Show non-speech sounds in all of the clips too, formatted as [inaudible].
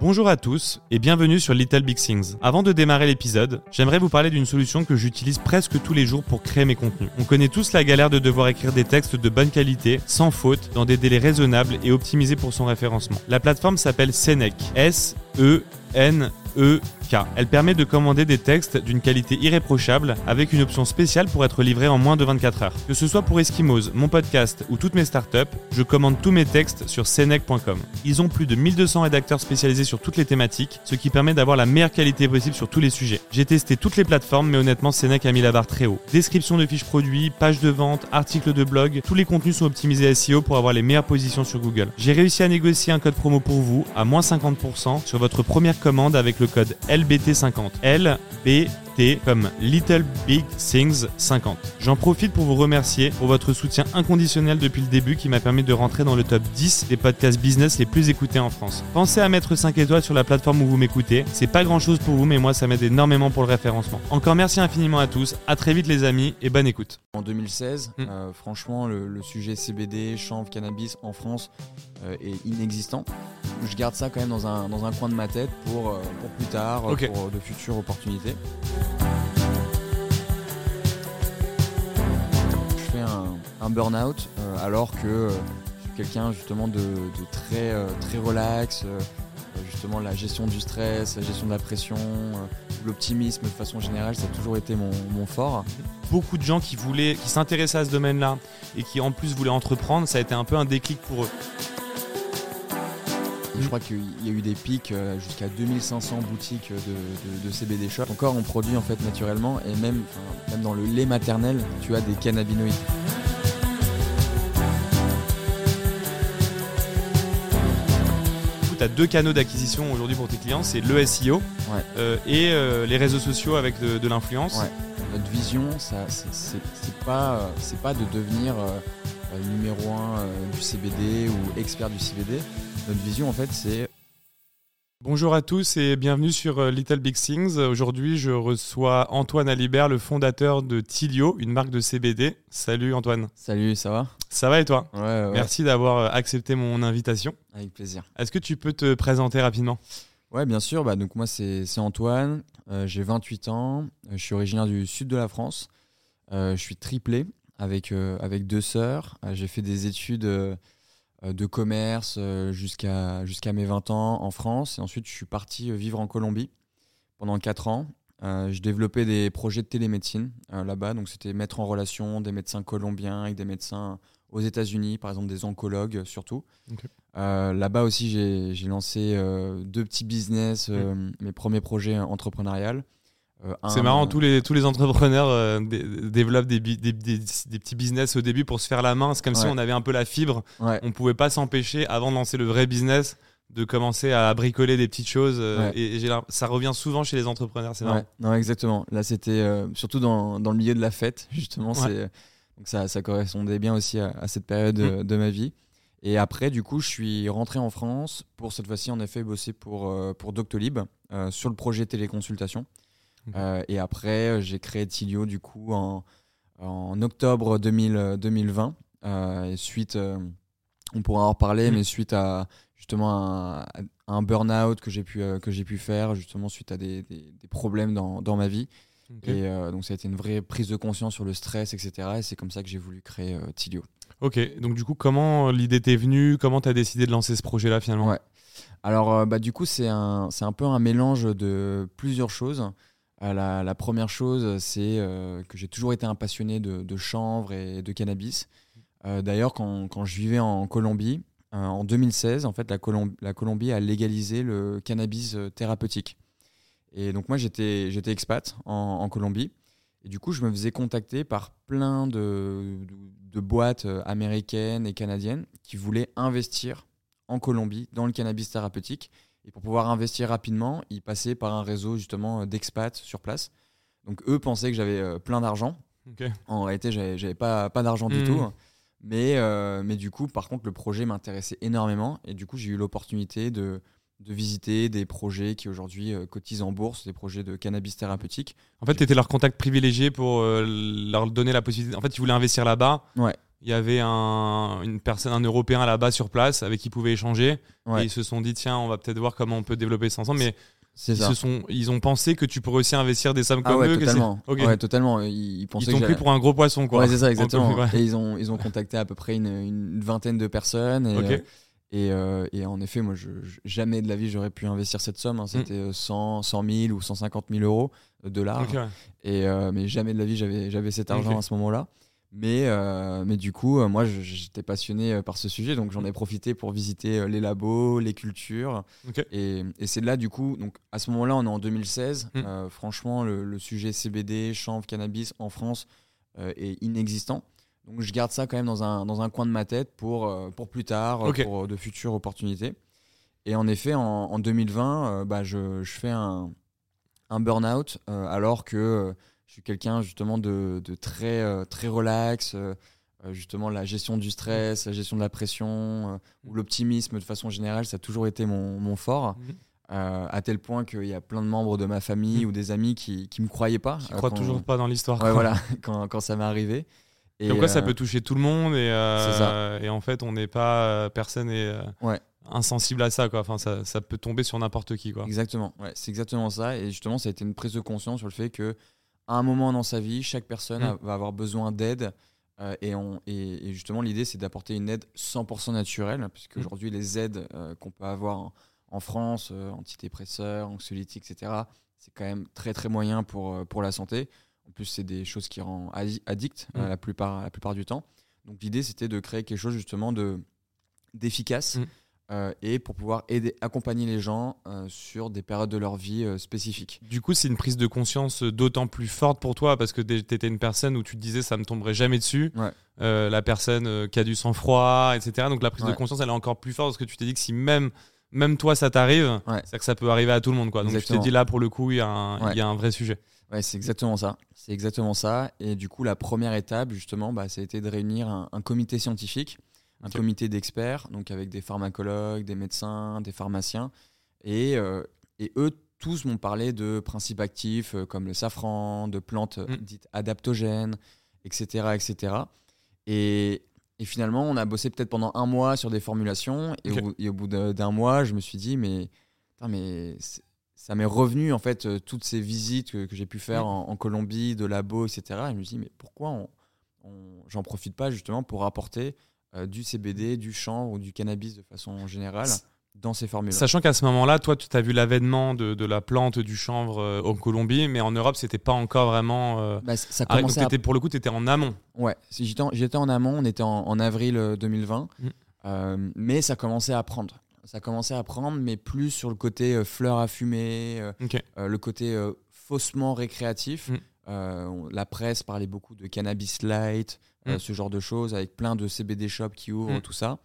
Bonjour à tous et bienvenue sur Little Big Things. Avant de démarrer l'épisode, j'aimerais vous parler d'une solution que j'utilise presque tous les jours pour créer mes contenus. On connaît tous la galère de devoir écrire des textes de bonne qualité, sans faute, dans des délais raisonnables et optimisés pour son référencement. La plateforme s'appelle Senec. S E N E Elle permet de commander des textes d'une qualité irréprochable avec une option spéciale pour être livré en moins de 24 heures. Que ce soit pour Eskimos, mon podcast ou toutes mes startups, je commande tous mes textes sur senec.com. Ils ont plus de 1200 rédacteurs spécialisés sur toutes les thématiques, ce qui permet d'avoir la meilleure qualité possible sur tous les sujets. J'ai testé toutes les plateformes, mais honnêtement, Senec a mis la barre très haut. Description de fiches produits, pages de vente, articles de blog, tous les contenus sont optimisés SEO pour avoir les meilleures positions sur Google. J'ai réussi à négocier un code promo pour vous à moins 50% sur votre première commande avec le code LBT50. Comme Little Big Things 50. J'en profite pour vous remercier pour votre soutien inconditionnel depuis le début qui m'a permis de rentrer dans le top 10 des podcasts business les plus écoutés en France. Pensez à mettre 5 étoiles sur la plateforme où vous m'écoutez. C'est pas grand chose pour vous, mais moi ça m'aide énormément pour le référencement. Encore merci infiniment à tous. À très vite les amis et bonne écoute. En 2016, Mm. euh, franchement, le, le sujet CBD, chanvre, cannabis en France euh, est inexistant. Je garde ça quand même dans un, dans un coin de ma tête pour, euh, pour plus tard, pour de futures opportunités. Je fais un, burn-out euh, alors que euh, je suis quelqu'un justement de, très, euh, très relax. justement, la gestion du stress, la gestion de la pression, l'optimisme de façon générale, ça a toujours été mon, mon fort. Beaucoup de gens qui voulaient, qui s'intéressaient à ce domaine-là et qui en plus voulaient entreprendre, ça a été un peu un déclic pour eux. Je crois qu'il y a eu des pics euh, jusqu'à 2500 boutiques de, de- de CBD shop. Encore, on produit en fait naturellement et même, enfin, même dans le lait maternel, tu as des cannabinoïdes. Du coup, tu as deux canaux d'acquisition aujourd'hui pour tes clients, c'est le SEO Ouais. euh, et euh, les réseaux sociaux avec de, de l'influence. Ouais. Notre vision, ça, c'est- pas, euh, c'est pas de devenir numéro un du CBD ou expert du CBD. Notre vision, en fait, c'est Bonjour à tous et bienvenue sur euh, Little Big Things. Aujourd'hui, je reçois Antoine Alibert, le fondateur de Tilio, une marque de CBD. Salut Antoine. salut, ça va? Ça va et toi? Ouais, ouais, Merci d'avoir euh, accepté mon invitation. avec plaisir. Est-ce que tu peux te présenter rapidement? Ouais, bien sûr. Bah, donc moi, c'est Antoine. Euh, J'ai 28 ans. Je suis originaire du sud de la France. Euh, je suis triplé avec, euh, avec deux sœurs. J'ai fait des études de commerce euh, jusqu'à jusqu'à mes 20 ans en France. Et ensuite, je suis parti euh, vivre en Colombie pendant 4 ans. Euh, je développais des projets de télémédecine euh, là-bas. Donc, c'était mettre en relation des médecins colombiens avec des médecins aux États-Unis, par exemple des oncologues euh, surtout. Euh, Là-bas aussi, j'ai lancé euh, deux petits business, euh, mes premiers projets entrepreneuriales. Euh, C'est marrant, euh, tous les, tous les entrepreneurs euh, dé- développent des, bi- des- des- des petits business au début pour se faire la main. C'est comme si on avait un peu la fibre. Ouais, On pouvait pas s'empêcher, avant de lancer le vrai business, de commencer à bricoler des petites choses. Ouais. Et, ça revient souvent chez les entrepreneurs. C'est marrant. non, exactement. Là, c'était euh, surtout dans, dans le milieu de la fête, justement. C'est- Donc ça, ça correspondait bien aussi à, à cette période euh, de ma vie. Et après, du coup, je suis rentré en France pour cette fois-ci, en effet, bosser pour, euh, pour Doctolib euh, sur le projet téléconsultation. Euh, et après, euh, j'ai créé Tilio, du coup, en, en octobre 2000, euh, 2020. Euh, et suite, on pourra en reparler, Mm. mais suite à justement un, un burn-out que j'ai pu, que j'ai pu faire, justement, suite à des, des- des problèmes dans, dans ma vie. Et euh, donc, ça a été une vraie prise de conscience sur le stress, etc. Et c'est comme ça que j'ai voulu créer euh, Tilio. Ok, donc du coup, comment l'idée t'est venue? Comment t'as décidé de lancer ce projet-là finalement? Ouais. Alors, euh, bah, du coup, c'est un, c'est un peu un mélange de plusieurs choses. Euh, la, première chose, c'est euh, que j'ai toujours été un passionné de, chanvre et de cannabis. Euh, D'ailleurs, quand, quand je vivais en Colombie, en 2016, en fait, la, Colom- la Colombie a légalisé le cannabis thérapeutique. Et donc, moi, j'étais expat en, Colombie. Et du coup, je me faisais contacter par plein de, boîtes américaines et canadiennes qui voulaient investir en Colombie dans le cannabis thérapeutique. Et pour pouvoir investir rapidement, ils passaient par un réseau justement euh, d'expats sur place. Donc eux pensaient que j'avais euh, plein d'argent. En réalité, j'avais pas, pas d'argent du Mhm. tout. Mais, euh, mais du coup, par contre, le projet m'intéressait énormément. Et du coup, j'ai eu l'opportunité de, de visiter des projets qui aujourd'hui euh, cotisent en bourse, des projets de cannabis thérapeutique. En fait, tu étais leur contact privilégié pour euh, leur donner la possibilité. En fait, tu voulais investir là-bas. Ouais. Il y avait un, une personne, un Européen là-bas sur place avec qui ils pouvaient échanger. Ouais. Et ils se sont dit, tiens, on va peut-être voir comment on peut développer ça ensemble. Mais ils, ça. se sont, ils ont pensé que tu pourrais aussi investir des sommes Ah comme ouais, eux. totalement. Ouais, totalement. Ils, ils Ils t'ont pris pour un gros poisson, quoi. Ouais, c'est ça, exactement. peu, ouais. Et ils ont, ils ont contacté à peu près une, une vingtaine de personnes. Et, euh, et, euh, et en effet, moi, je, jamais de la vie, j'aurais pu investir cette somme. hein. Mm. C'était euh, 100, 100 000 ou 150 000 euros de dollars. Ok, ouais. Et, euh, mais jamais de la vie, j'avais, cet argent à ce moment-là. Mais, euh, mais du coup, euh, moi, j'étais passionné euh, par ce sujet. Donc, j'en ai profité pour visiter les labos, les cultures. Et, et c'est là, du coup, donc à ce moment-là, on est en 2016. Mm. Euh, franchement, le, le sujet CBD, chanvre, cannabis en France euh, est inexistant. Donc je garde ça quand même dans un, dans un coin de ma tête pour, pour plus tard, pour de futures opportunités. Et en effet, en, en 2020, euh, bah, je, je fais un, un burn-out alors que je suis quelqu'un justement de, de très, euh, très relax. euh, euh, justement, la gestion du stress, la gestion de la pression, ou l'optimisme de façon générale, ça a toujours été mon, mon fort. Mhm. Euh, à tel point qu'il y a plein de membres de ma famille Mhm. ou des amis qui ne me croyaient pas. Qui euh, croient quand- toujours pas dans l'histoire. Ouais, voilà, [laughs] quand, quand ça m'est arrivé. Et, Comme quoi, ça peut toucher tout le monde et, ça. et en fait, on n'est pas personne n'est Ouais. insensible à ça quoi. Enfin, ça, ça peut tomber sur n'importe qui quoi. Exactement, ouais, c'est exactement ça. Et justement, ça a été une prise de conscience sur le fait que à un moment dans sa vie, chaque personne Mm. va avoir besoin d'aide. euh, et, on, et, et justement, l'idée, c'est d'apporter une aide 100% naturelle, puisque Mm. aujourd'hui, les aides euh, qu'on peut avoir en, en France, euh, antidépresseurs, anxiolytiques, etc., c'est quand même très très moyen pour, pour la santé. En plus, c'est des choses qui rendent addi- addict Mm. la, plupart, la plupart du temps. Donc l'idée, c'était de créer quelque chose justement de d'efficace Mm. Euh, et pour pouvoir aider, accompagner les gens euh, sur des périodes de leur vie euh, spécifiques. Du coup, c'est une prise de conscience d'autant plus forte pour toi parce que tu étais une personne où tu te disais ça me tomberait jamais dessus. Ouais. La personne qui a du sang-froid, etc. Donc la prise de conscience, elle est encore plus forte parce que tu t'es dit que si même, même toi ça t'arrive, Ouais. c'est que ça peut arriver à tout le monde. Quoi. Donc tu t'es dit là pour le coup, il y, a un- Ouais. il y a un vrai sujet. Ouais, c'est exactement ça. C'est exactement ça. Et du coup, la première étape, justement, bah, ça a été de réunir un, un comité scientifique, un comité d'experts, donc avec des pharmacologues, des médecins, des pharmaciens. Et, euh, et eux, tous m'ont parlé de principes actifs euh, comme le safran, de plantes euh, Mm. dites adaptogènes, etc. etc. Et, et finalement, on a bossé peut-être pendant un mois sur des formulations. Et, au, bout- et au bout de- d'un mois, je me suis dit, mais, putain, mais ça m'est revenu, en fait, euh, toutes ces visites que, que j'ai pu faire Mm. en, en Colombie, de labo, etc. Et je me suis dit, mais pourquoi on, on- j'en profite pas justement pour apporter euh, du CBD, du chanvre ou du cannabis de façon générale dans ces formules Sachant qu'à ce moment-là, toi, tu as vu l'avènement de, de la plante du chanvre euh, en Colombie, mais en Europe, c'était pas encore vraiment. euh, Bah, ça donc commençait à pour le coup, tu étais en amont. Ouais, j'étais en, amont, on était en, en avril euh, 2020, Mm. euh, mais ça commençait à prendre. Ça commençait à prendre, mais plus sur le côté fleur à fumer, le côté faussement récréatif. Mm. La presse parlait beaucoup de cannabis light, euh, Mm. ce genre de choses, avec plein de CBD shops qui ouvrent, Mm. tout ça.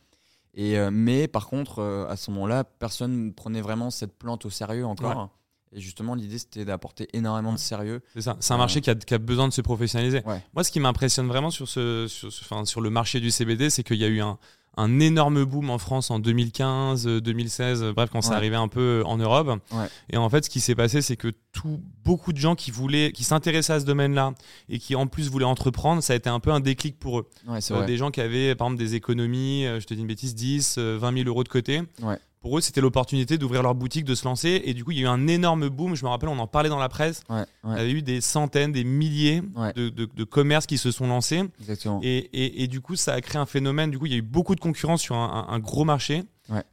Et, euh, mais par contre, euh, à ce moment-là, personne ne prenait vraiment cette plante au sérieux encore. Et justement, l'idée, c'était d'apporter énormément de sérieux. C'est ça. C'est un marché qui a, qui a besoin de se professionnaliser. Ouais. Moi, ce qui m'impressionne vraiment sur, ce, sur, ce- enfin, sur le marché du CBD, c'est qu'il y a eu un, un énorme boom en France en 2015, euh, 2016, euh, bref, quand c'est Ouais. arrivé un peu euh, en Europe. Ouais. Et en fait, ce qui s'est passé, c'est que tout, beaucoup de gens qui voulaient, qui s'intéressaient à ce domaine-là et qui en plus voulaient entreprendre, ça a été un peu un déclic pour eux. Ouais, c'est Euh, des gens qui avaient, par exemple, des économies, euh, je te dis une bêtise, 10, euh, 20 000 euros de côté. Pour eux, c'était l'opportunité d'ouvrir leur boutique, de se lancer. Et du coup, il y a eu un énorme boom. Je me rappelle, on en parlait dans la presse. Ouais, Il y avait eu des centaines, des milliers Ouais. de, de- de commerces qui se sont lancés. exactement. Et, et- et du coup, ça a créé un phénomène. Du coup, il y a eu beaucoup de concurrence sur un, un- un gros marché.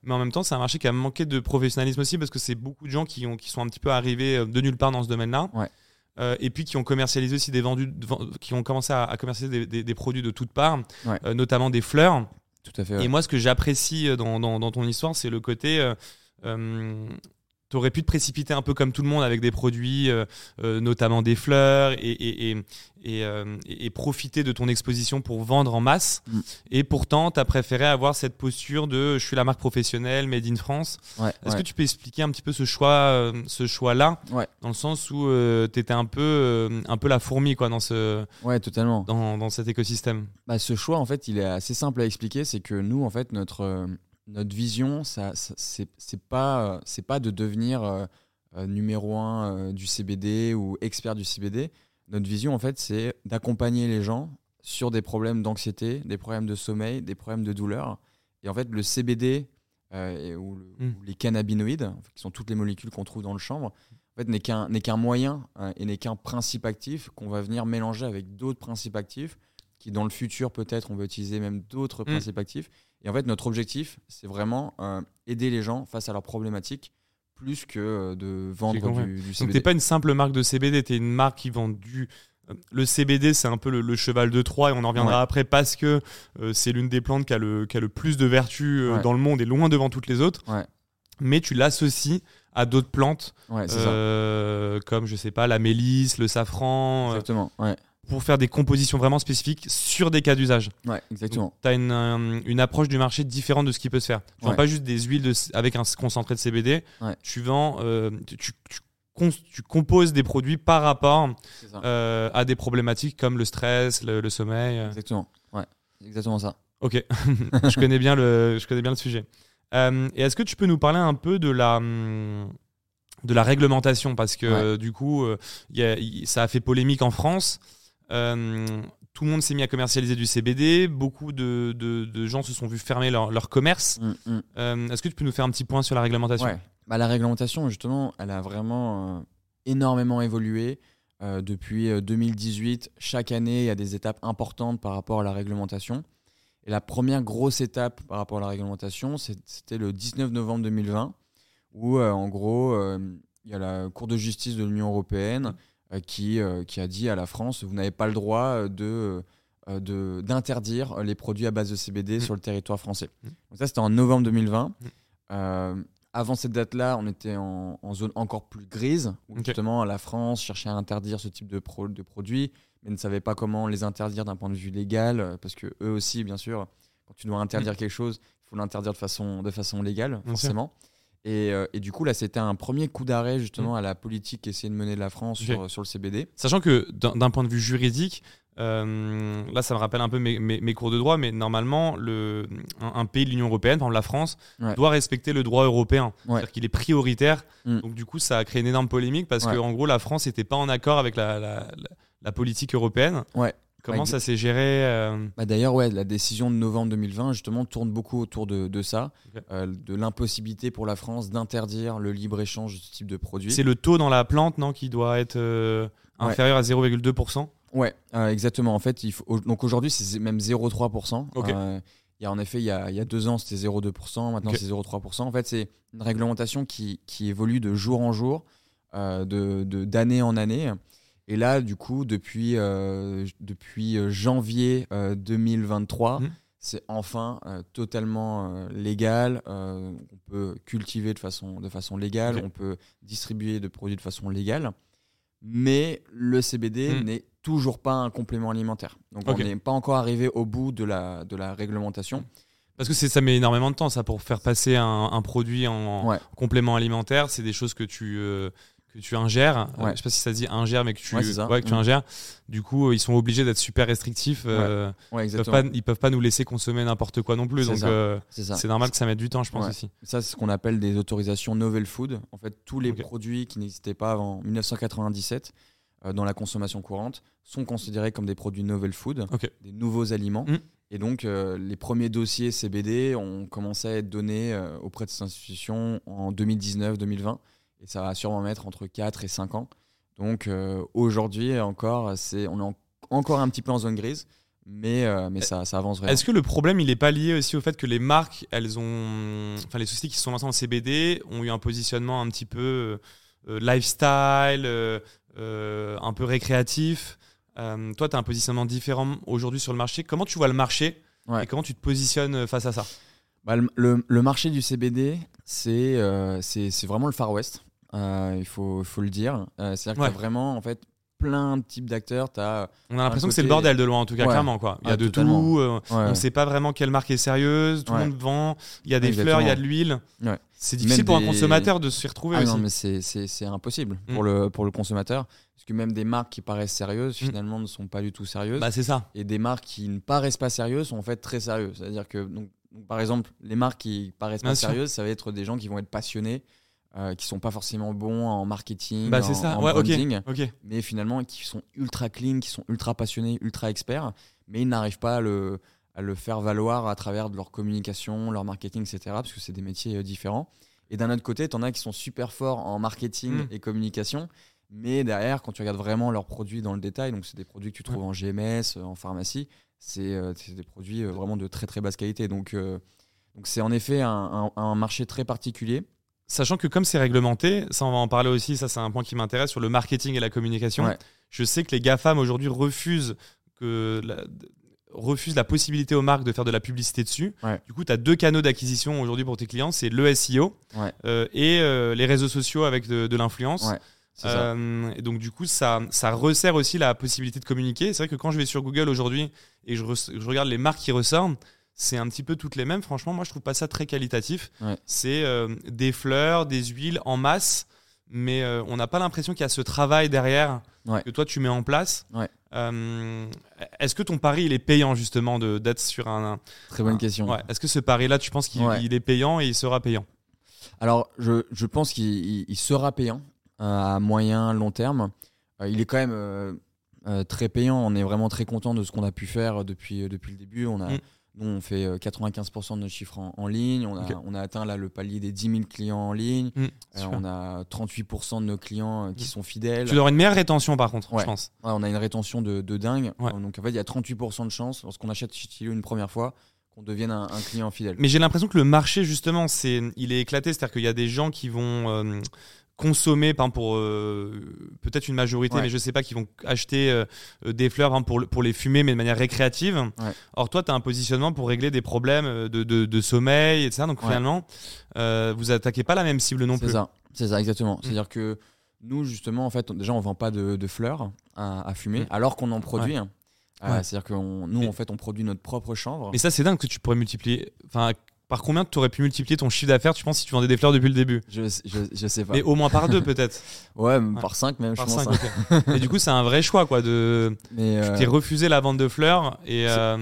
Mais en même temps, c'est un marché qui a manqué de professionnalisme aussi parce que c'est beaucoup de gens qui, ont, qui sont un petit peu arrivés euh, de nulle part dans ce domaine-là. Euh, et puis qui ont commercialisé aussi des vendus, qui ont commencé à, à commercialiser des, des- des produits de toutes parts, euh, notamment des fleurs. Tout à fait. ouais. Et moi, ce que j'apprécie euh, dans, dans- dans ton histoire, c'est le côté. Euh, euh, T'aurais pu te précipiter un peu comme tout le monde avec des produits, euh, euh, notamment des fleurs, et, et, et, et, euh, et- profiter de ton exposition pour vendre en masse. Mm. Et pourtant, tu as préféré avoir cette posture de je suis la marque professionnelle, made in France. Ouais, Est-ce ouais. que tu peux expliquer un petit peu ce choix, ce choix-là, Ouais. dans le sens où tu étais un peu, un peu la fourmi quoi, dans, ce, Ouais, totalement. dans, dans cet écosystème Bah, ce choix, en fait, il est assez simple à expliquer. C'est que nous, en fait, notre, notre vision, ça, ça- c'est pas, euh, c'est pas de devenir euh, euh, numéro un du CBD ou expert du CBD. Notre vision, en fait, c'est d'accompagner les gens sur des problèmes d'anxiété, des problèmes de sommeil, des problèmes de douleur. Et en fait, le CBD euh, ou, ou les cannabinoïdes, qui sont toutes les molécules qu'on trouve dans le chanvre, en fait, n'est qu'un n'est qu'un moyen euh, et n'est qu'un principe actif qu'on va venir mélanger avec d'autres principes actifs qui, dans le futur, peut-être, on va utiliser même d'autres Mm. principes actifs. Et en fait, notre objectif, c'est vraiment euh, aider les gens face à leurs problématiques plus que euh, de vendre du, du Donc CBD. t'es pas une simple marque de CBD, t'es une marque qui vend du. euh, Le CBD, c'est un peu le, le cheval de Troie, et on en reviendra Ouais. après parce que euh, c'est l'une des plantes qui a le, qui a le plus de vertus euh, Ouais. dans le monde et loin devant toutes les autres. Ouais. Mais tu l'associes à d'autres plantes, comme je sais pas, la mélisse, le safran, Exactement. Ouais. Pour faire des compositions vraiment spécifiques sur des cas d'usage. Ouais, exactement. Tu as une, euh, une approche du marché différente de ce qui peut se faire. Tu vends Ouais. pas juste des huiles de- avec un concentré de CBD, Ouais. tu vends, euh, tu, tu- tu cons- tu composes des produits par rapport euh, à des problématiques comme le stress, le, le sommeil. Exactement. Ouais, exactement ça. Ok, [laughs] je connais bien le, je connais bien le sujet. Et est-ce que tu peux nous parler un peu de la, hum, de la réglementation? Parce que Ouais. du coup, y a- y- ça a fait polémique en France. Euh, tout le monde s'est mis à commercialiser du CBD. Beaucoup de, de- de gens se sont vus fermer leur, leur commerce. Mm, mm. Euh, est-ce que tu peux nous faire un petit point sur la réglementation? Ouais. Bah, la réglementation, justement, elle a vraiment euh, énormément évolué. Depuis euh, 2018, chaque année, il y a des étapes importantes par rapport à la réglementation. Et la première grosse étape par rapport à la réglementation, c'était le 19 novembre 2020, où en gros, il y a la Cour de justice de l'Union européenne qui, euh, qui a dit à la France, vous n'avez pas le droit euh, de euh, d'interdire les produits à base de CBD Mm. sur le territoire français. Mm. Donc ça, c'était en novembre 2020. Mm. Euh, avant cette date-là, on était en, en zone encore plus grise, où justement la France cherchait à interdire ce type de, pro- de produits, mais ne savait pas comment les interdire d'un point de vue légal, euh, parce que eux aussi, bien sûr, quand tu dois interdire quelque chose, il faut l'interdire de façon, de façon légale, sûr. Et, euh, et du coup, là, c'était un premier coup d'arrêt justement à la politique qu'essayait de mener la France sur, sur le CBD. Sachant que d'un point de vue juridique, euh, là ça me rappelle un peu mes, mes- mes cours de droit, mais normalement, le, un, un pays de l'Union Européenne, par exemple la France, Ouais. doit respecter le droit européen. Ouais. C'est-à-dire qu'il est prioritaire. Mm. Donc du coup, ça a créé une énorme polémique parce Ouais. que en gros, la France n'était pas en accord avec la, la- la- la politique européenne. Comment Ouais, ça s'est géré euh, Bah D'ailleurs, ouais, la décision de novembre 2020 justement tourne beaucoup autour de, de ça, euh, de l'impossibilité pour la France d'interdire le libre échange de ce type de produit. C'est le taux dans la plante, non, qui doit être euh, Ouais. inférieur à 0,2%. Ouais, exactement. En fait, il faut, au- donc aujourd'hui, c'est même 0,3%. Ok. Euh, il y a en effet, il y a, il y a deux ans, c'était 0,2%. Maintenant, c'est 0,3%. En fait, c'est une réglementation qui, qui évolue de jour en jour, euh, de de- d'année en année. Et là, du coup, depuis, euh, depuis euh, janvier euh, 2023, Mhm. c'est enfin euh, totalement euh, légal. Euh, on peut cultiver de façon, de façon légale, on peut distribuer de produits de façon légale. Mais le CBD Mhm. n'est toujours pas un complément alimentaire. Donc on n'est pas encore arrivé au bout de la, de la réglementation. Parce que ça met énormément de temps, ça, pour faire passer un, un produit en Ouais. complément alimentaire. C'est des choses que tu, euh, que tu ingères. Euh, Ouais. je sais pas si ça se dit ingère, mais que tu, Ouais, que tu Mm. ingères. Du coup, euh, ils sont obligés d'être super restrictifs. euh, ils, peuvent pas, ils peuvent pas nous laisser consommer n'importe quoi non plus. C'est Donc, euh, C'est normal que ça mette du temps, je pense aussi. Ça, c'est ce qu'on appelle des autorisations novel food. En fait, tous les produits qui n'existaient pas avant 1997 euh, dans la consommation courante sont considérés comme des produits novel food, des nouveaux aliments. Mm. Et donc, euh, les premiers dossiers CBD ont commencé à être donnés euh, auprès de ces institutions en 2019-2020. Et ça va sûrement mettre entre 4 et 5 ans. Donc, euh, aujourd'hui encore, c'est, on est en- encore un petit peu en zone grise, mais, euh, mais ça, ça avance vraiment. Est-ce que le problème, il est pas lié aussi au fait que les marques, elles ont, enfin les sociétés qui se sont lancées en CBD ont eu un positionnement un petit peu euh, lifestyle, un peu récréatif. Toi, tu as un positionnement différent aujourd'hui sur le marché. Comment tu vois le marché Ouais. et comment tu te positionnes face à ça? Bah, le, le- marché du CBD, c'est c'est c'est vraiment le Far West. Euh, il faut, faut le dire. Euh, C'est-à-dire Ouais. qu'il y a vraiment en fait, plein de types d'acteurs. As On a l'impression que c'est le bordel de loin, en tout cas, Ouais. clairement. Quoi. Il y a Ah, de totalement. tout. euh, On ne sait pas vraiment quelle marque est sérieuse. Tout Ouais. le monde vend. Il y a des Exactement. fleurs, il y a de l'huile. C'est difficile pour un consommateur de s'y retrouver Ah aussi. non, mais c'est- impossible Mm. pour, le, pour le consommateur. Parce que même des marques qui paraissent sérieuses, Mm. finalement, ne sont pas du tout sérieuses. Bah, c'est ça. et des marques qui ne paraissent pas sérieuses sont en fait très sérieuses. C'est-à-dire que, donc, donc, par exemple, les marques qui paraissent Bien pas sûr. sérieuses, ça va être des gens qui vont être passionnés euh, qui sont pas forcément bons en marketing, Bah, en, ça. en Ouais, branding, mais finalement qui sont ultra clean, qui sont ultra passionnés, ultra experts, mais ils n'arrivent pas à le, à le faire valoir à travers de leur communication, leur marketing, etc. Parce que c'est des métiers euh, différents. Et d'un autre côté, tu en as qui sont super forts en marketing Mm. et communication, mais derrière, quand tu regardes vraiment leurs produits dans le détail, donc c'est des produits que tu trouves en GMS, euh, en pharmacie, c'est euh, des produits euh, vraiment de très très basse qualité. Donc donc c'est en effet un, un- un marché très particulier. Sachant que comme c'est réglementé, ça on va en parler aussi, ça c'est un point qui m'intéresse sur le marketing et la communication. Ouais. Je sais que les GAFAM aujourd'hui refusent, que la, refusent la possibilité aux marques de faire de la publicité dessus. Ouais. Du coup, tu as deux canaux d'acquisition aujourd'hui pour tes clients, c'est le SEO Ouais. euh, et euh, les réseaux sociaux avec de, de l'influence. Euh, et donc du coup, ça, ça resserre aussi la possibilité de communiquer. C'est vrai que quand je vais sur Google aujourd'hui et je, je regarde les marques qui ressortent, c'est un petit peu toutes les mêmes. Franchement, moi, je trouve pas ça très qualitatif. Ouais. C'est euh, des fleurs, des huiles en masse, mais euh, on n'a pas l'impression qu'il y a ce travail derrière Ouais. que toi tu mets en place. Ouais. Euh, Est-ce que ton pari il est payant justement d'être sur un, un- Très bonne question. Est-ce que ce pari-là, tu penses qu'il est payant et il sera payant? Alors, je, je pense qu'il il- il sera payant à moyen, long terme. Il est quand même euh, très payant. On est vraiment très content de ce qu'on a pu faire depuis, depuis le début. On a, Mm. Nous, on fait euh, 95% de nos chiffres en, en ligne. On a, Ok. on a atteint là, le palier des 10 000 clients en ligne. Mm, Euh, on a 38% de nos clients euh, qui Mm. sont fidèles. Tu auras une meilleure rétention par contre, Ouais. je pense. Ouais, on a une rétention de, de dingue. Ouais. Euh, Donc, en fait, il y a 38% de chances, lorsqu'on achète chez Tilio une première fois, qu'on devienne un, un client fidèle. Mais j'ai l'impression que le marché, justement, c'est, il est éclaté. C'est-à-dire qu'il y a des gens qui vont euh, consommer, par exemple, pour euh, peut-être une majorité, Ouais. mais je sais pas, qui vont acheter euh, euh, des fleurs par exemple, pour, le- pour les fumer, mais de manière récréative. Ouais. Or, toi, tu as un positionnement pour régler des problèmes de, de, de sommeil, etc. Donc, Ouais. finalement, euh, vous attaquez pas la même cible non C'est plus. ça, c'est ça, exactement. Mm. C'est-à-dire que nous, justement, en fait, on- déjà, on vend pas de, de fleurs à, à fumer, Mm. alors qu'on en produit. hein. Euh. C'est-à-dire que nous, Mais- en fait, on produit notre propre chanvre. Mais ça, c'est dingue que tu pourrais multiplier. Enfin, par combien tu aurais pu multiplier ton chiffre d'affaires, tu penses, si tu vendais des fleurs depuis le début? Je, je, je sais pas. Mais au moins par deux, peut-être. [laughs] Ouais, Ouais. par 5 même, Par je pense. cinq, hein. Et du coup, c'est un vrai choix, quoi. De... [laughs] Mais Tu euh, t'es refusé la vente de fleurs et. C'est- euh,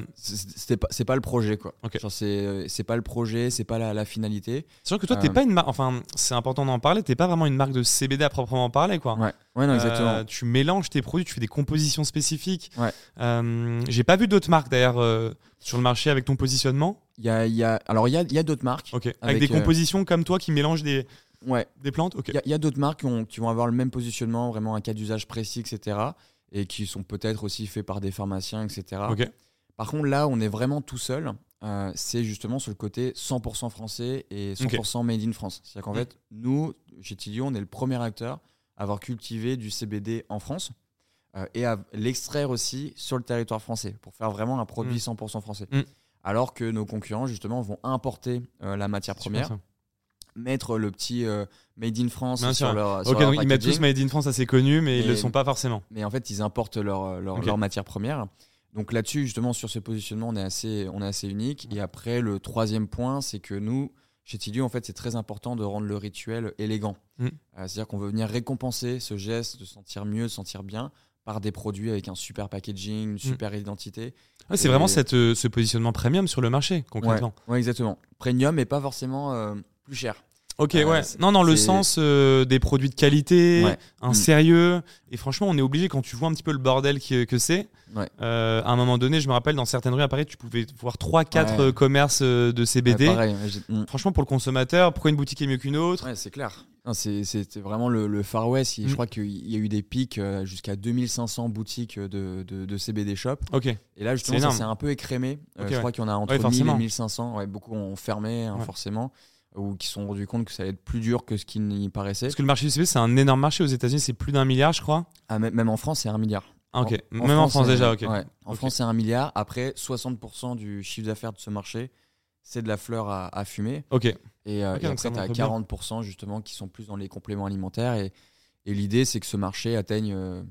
c'est- pas, le projet, quoi. C'est, c'est pas le projet, c'est pas la, la finalité. C'est sûr que toi, t'es Euh, pas une marque. Enfin, c'est important d'en parler. T'es pas vraiment une marque de CBD à proprement parler, quoi. Ouais, ouais non, exactement. Euh, tu mélanges tes produits, tu fais des compositions spécifiques. Ouais. Euh, J'ai pas vu d'autres marques d'ailleurs euh, sur le marché avec ton positionnement. Il y a, y a, alors, il y a, y a d'autres marques. Avec, Avec, des euh, compositions comme toi qui mélangent des, Ouais, des plantes? Il y a- d'autres marques qui, ont- qui vont avoir le même positionnement, vraiment un cas d'usage précis, etc. Et qui sont peut-être aussi faits par des pharmaciens, etc. Par contre, là, on est vraiment tout seul. Euh, c'est justement sur le côté 100% français et 100% made in France. C'est-à-dire qu'en Mm. fait, nous, chez Tilio, on est le premier acteur à avoir cultivé du CBD en France euh, et à l'extraire aussi sur le territoire français pour faire vraiment un produit Mm. 100% français. Mm. Alors que nos concurrents, justement, vont importer euh, la matière première, mettre le petit euh, made in France Bien sur sûr. leur, sur Ok, leur donc ils mettent tous. Made in France assez connus, mais ils Et- le sont pas forcément. Mais en fait, ils importent leur, leur, Ok. leur matière première. Donc là-dessus, justement, sur ce positionnement, on est assez, on est assez unique. Et après, le troisième point, c'est que nous, chez Tilio, en fait, c'est très important de rendre le rituel élégant. Mm. Euh, C'est-à-dire qu'on veut venir récompenser ce geste de se sentir mieux, de se sentir bien par des produits avec un super packaging, une super identité. Ouais, c'est Et- vraiment cette, euh, ce positionnement premium sur le marché, concrètement. Ouais, exactement. Premium, mais pas forcément euh, plus cher. Ok, Euh, ouais. Non, dans le sens euh, des produits de qualité, Ouais. un Mm. sérieux. Et franchement, on est obligé, quand tu vois un petit peu le bordel qui- que c'est, Ouais. euh, à un moment donné, je me rappelle, dans certaines rues à Paris, tu pouvais voir 3-4 Ouais. commerces euh, de CBD. Ouais, pareil, mm. Franchement, pour le consommateur, pourquoi une boutique est mieux qu'une autre? Ouais, c'est clair. Non, C'était vraiment le, le Far West. Il- Mm. Je crois qu'il y a eu des pics euh, jusqu'à 2500 boutiques de, de, de CBD shop. Ok. Et là, justement, C'est un peu écrémé. Euh, je crois qu'il y en a entre Ouais, 1000 forcément. et 1500. Ouais, beaucoup ont fermé, hein, forcément, ou qui se sont rendus compte que ça allait être plus dur que ce qu'il n'y paraissait. Parce que le marché du CBD, c'est un énorme marché aux États-Unis, c'est plus d'un milliard, je crois. Ah, même en France, c'est un milliard. Ah, ok. En- en Même en France déjà, ok. ouais. En. France, c'est un milliard. Après, 60% du chiffre d'affaires de ce marché, c'est de la fleur à, à fumer. Ok. Et, euh, Ok, et après, tu as montre bien. 40% justement qui sont plus dans les compléments alimentaires. Et, et l'idée, c'est que ce marché atteigne euh,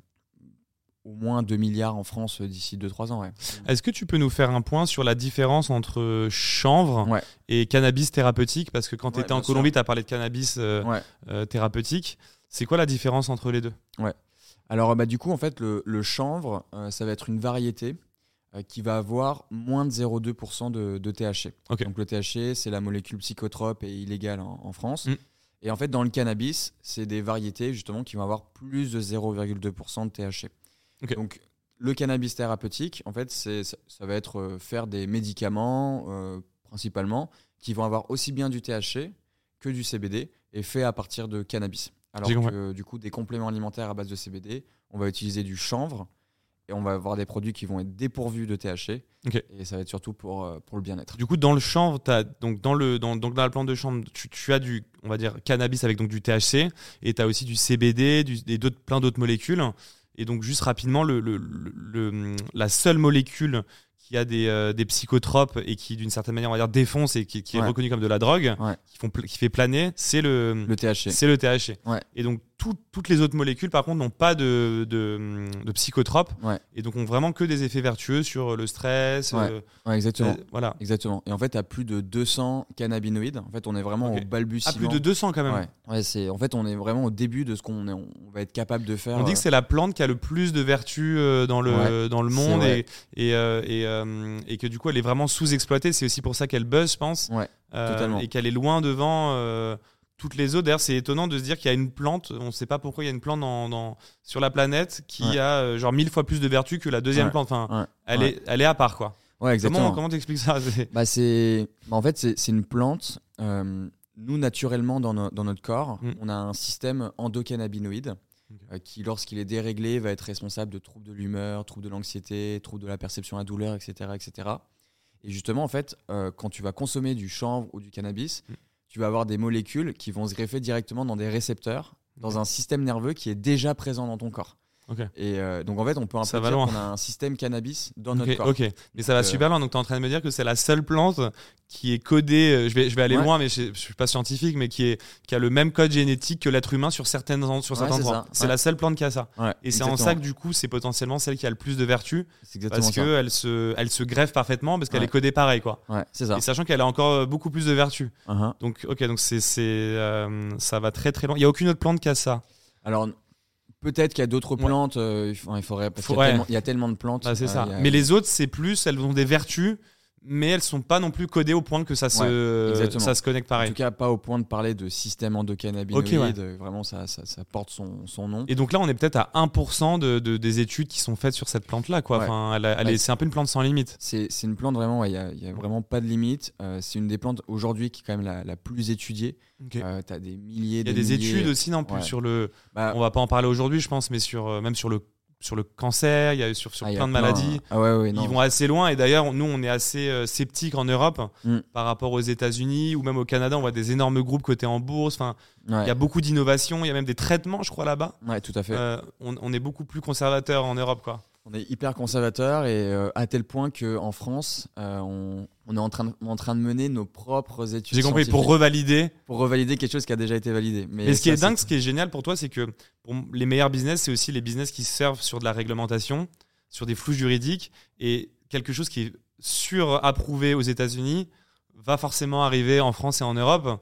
au moins 2 milliards en France euh, d'ici 2-3 ans. Ouais. Est-ce que tu peux nous faire un point sur la différence entre chanvre Ouais. et cannabis thérapeutique? Parce que quand tu Ouais, étais en. Colombie, tu as parlé de cannabis euh, Ouais. euh, thérapeutique. C'est quoi la différence entre les deux? Alors, bah, du coup, en fait, le, le chanvre, euh, ça va être une variété euh, qui va avoir moins de 0,2% de, de THC. Ok. Donc, le THC, c'est la molécule psychotrope et illégale en, en France. Mm. Et en fait, dans le cannabis, c'est des variétés justement qui vont avoir plus de 0,2% de THC. Donc, le cannabis thérapeutique, en fait, c'est, ça, ça va être euh, faire des médicaments euh, principalement qui vont avoir aussi bien du THC que du CBD et fait à partir de cannabis. Alors que du coup, des compléments alimentaires à base de CBD, on va utiliser du chanvre et on va avoir des produits qui vont être dépourvus de THC. Et ça va être surtout pour, euh, pour le bien-être. Du coup, dans le chanvre, t'as- donc dans le dans, donc dans la plante de chanvre, tu, tu as du on va dire cannabis avec donc du THC et tu as aussi du CBD, du, et plein d'autres molécules. Et donc juste rapidement, le, le- le- le- la seule molécule qui a des, euh, des psychotropes et qui d'une certaine manière on va dire défonce et qui, qui est reconnue comme de la drogue, Ouais. qui, font, pl- qui fait planer, c'est le, Le THC. c'est le THC. Ouais. Et donc tout- toutes les autres molécules par contre n'ont pas de, de, de psychotropes Ouais. et donc ont vraiment que des effets vertueux sur le stress. Ouais. euh, Ouais, exactement. euh, voilà. Exactement. Et en fait, à plus de 200 cannabinoïdes. En fait, on est vraiment Ok. au balbutiement. À plus de 200 quand même. Ouais. Ouais, c'est en fait, on est vraiment au début de ce qu'on on va être capable de faire. On dit que c'est la plante qui a le plus de vertus euh, dans le, dans le monde et, et, et, et que du coup elle est vraiment sous-exploitée. C'est aussi pour ça qu'elle buzz, je pense. Ouais, totalement. Et qu'elle est loin devant toutes les autres. D'ailleurs, c'est étonnant de se dire qu'il y a une plante, on ne sait pas pourquoi il y a une plante dans, dans- sur la planète qui Ouais. a euh, genre mille fois plus de vertus que la deuxième Ouais, plante. Enfin, ouais, elle. Est, elle est à part quoi. Ouais, exactement. Comment t'expliques ça? Bah, c'est bah, en fait c'est une plante. euh, nous naturellement dans, no- dans notre corps, Mm. on a un système endocannabinoïde euh, qui, lorsqu'il est déréglé, va être responsable de troubles de l'humeur, troubles de l'anxiété, troubles de la perception à la douleur, etc., etc. Et justement, en fait, quand tu vas consommer du chanvre ou du cannabis, Mm. Tu vas avoir des molécules qui vont se greffer directement dans des récepteurs, dans un système nerveux qui est déjà présent dans ton corps. Et euh, donc en fait, on peut un Ça peu va dire qu'on a un système cannabis dans notre Ok, corps. ok. mais ça va euh, super loin. Donc, tu es en train de me dire que c'est la seule plante qui est codée. euh, Je vais, je vais aller Ouais. loin, mais je, je suis pas scientifique, mais qui, est, qui a le même code génétique que l'être humain sur, certaines, sur Ouais, certains endroits. C'est ouais. la seule plante qui a ça. Ouais, Et c'est en ça que, du coup, c'est potentiellement celle qui a le plus de vertus parce qu'elle se, elle se greffe parfaitement parce qu'elle est codée pareil, quoi. Ça. Et sachant qu'elle a encore beaucoup plus de vertus. Uh-huh. Donc, ok, donc c'est, euh, ça va très très loin. Il y a aucune autre plante qui a ça. Alors, peut-être qu'il y a d'autres Ouais. plantes, euh, il faudrait. Parce qu'il y, a ouais. tellement- il y a tellement de plantes. Bah, c'est euh, ça. a- Mais les autres, c'est plus, elles ont des vertus, mais elles sont pas non plus codées au point que ça se, ça se connecte En pareil. tout cas, pas au point de parler de système endocannabinoïde. Ok, ouais. euh, Vraiment, ça, ça, ça porte son, son nom. Et donc là, on est peut-être à 1% de, de- des études qui sont faites sur cette plante-là. Quoi. Ouais. Enfin, est- c'est un peu une plante sans limite. C'est une plante vraiment, il n'y a, a vraiment pas de limite. Euh, c'est une des plantes aujourd'hui qui est quand même la, la plus étudiée. Ok. Euh, tu as des milliers Il y a des milliers- études aussi, non plus sur le. Bah, On va pas en parler aujourd'hui, je pense, mais sur euh, même sur le sur le cancer, il y a sur, sur ah, plein de maladies. Ah ouais, ouais, non. Ils vont assez loin et d'ailleurs nous on est assez euh, sceptiques en Europe Mm. par rapport aux États-Unis ou même au Canada on voit des énormes groupes cotés en bourse enfin Ouais. il y a beaucoup d'innovations il y a même des traitements je crois là-bas Ouais, tout à fait. Euh, on, on est beaucoup plus conservateur en Europe quoi On est hyper conservateur et euh, à tel point qu'en France, euh, on, on est en train, de, en train de mener nos propres études. j'ai compris pour revalider pour revalider quelque chose qui a déjà été validé. Mais, Mais ce qui est dingue, ce qui est génial pour toi, c'est que pour les meilleurs business, c'est aussi les business qui servent sur de la réglementation, sur des flous juridiques, et quelque chose qui est sur-approuvé aux États-Unis va forcément arriver en France et en Europe.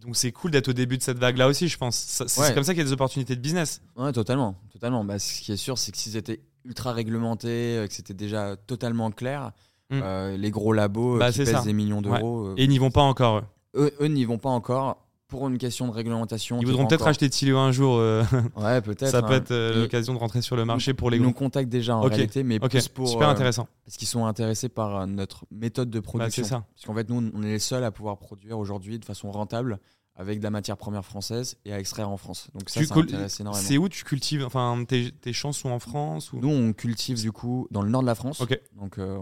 Donc c'est cool d'être au début de cette vague-là aussi, je pense. C'est Ouais. comme ça qu'il y a des opportunités de business. Ouais, totalement, totalement. Bah, ce qui est sûr, c'est que si c'était ultra réglementé, euh, que c'était déjà totalement clair, Mm. euh, les gros labos euh, Bah, qui c'est pèsent ça. des millions d'euros, Et ils n'y vont pas encore. eux. eux, eux n'y vont pas encore pour une question de réglementation. Ils voudront peut-être encore- acheter Tilio un jour. euh, [laughs] Ouais, peut-être. ça peut hein. être euh, l'occasion de rentrer sur le marché pour les Ils nous contactent déjà en Ok. réalité, mais Ok, plus pour super intéressant. parce qu'ils sont intéressés par notre méthode de Bah, production. c'est ça. Parce qu'en fait, nous, on est les seuls à pouvoir produire aujourd'hui de façon rentable avec de la matière première française et à extraire en France. Donc ça, Tu ça cul- intéresse énormément. C'est où tu cultives Enfin, tes, tes champs sont en France ou... Nous, on cultive du coup dans le nord de la France. Ok. Donc, euh,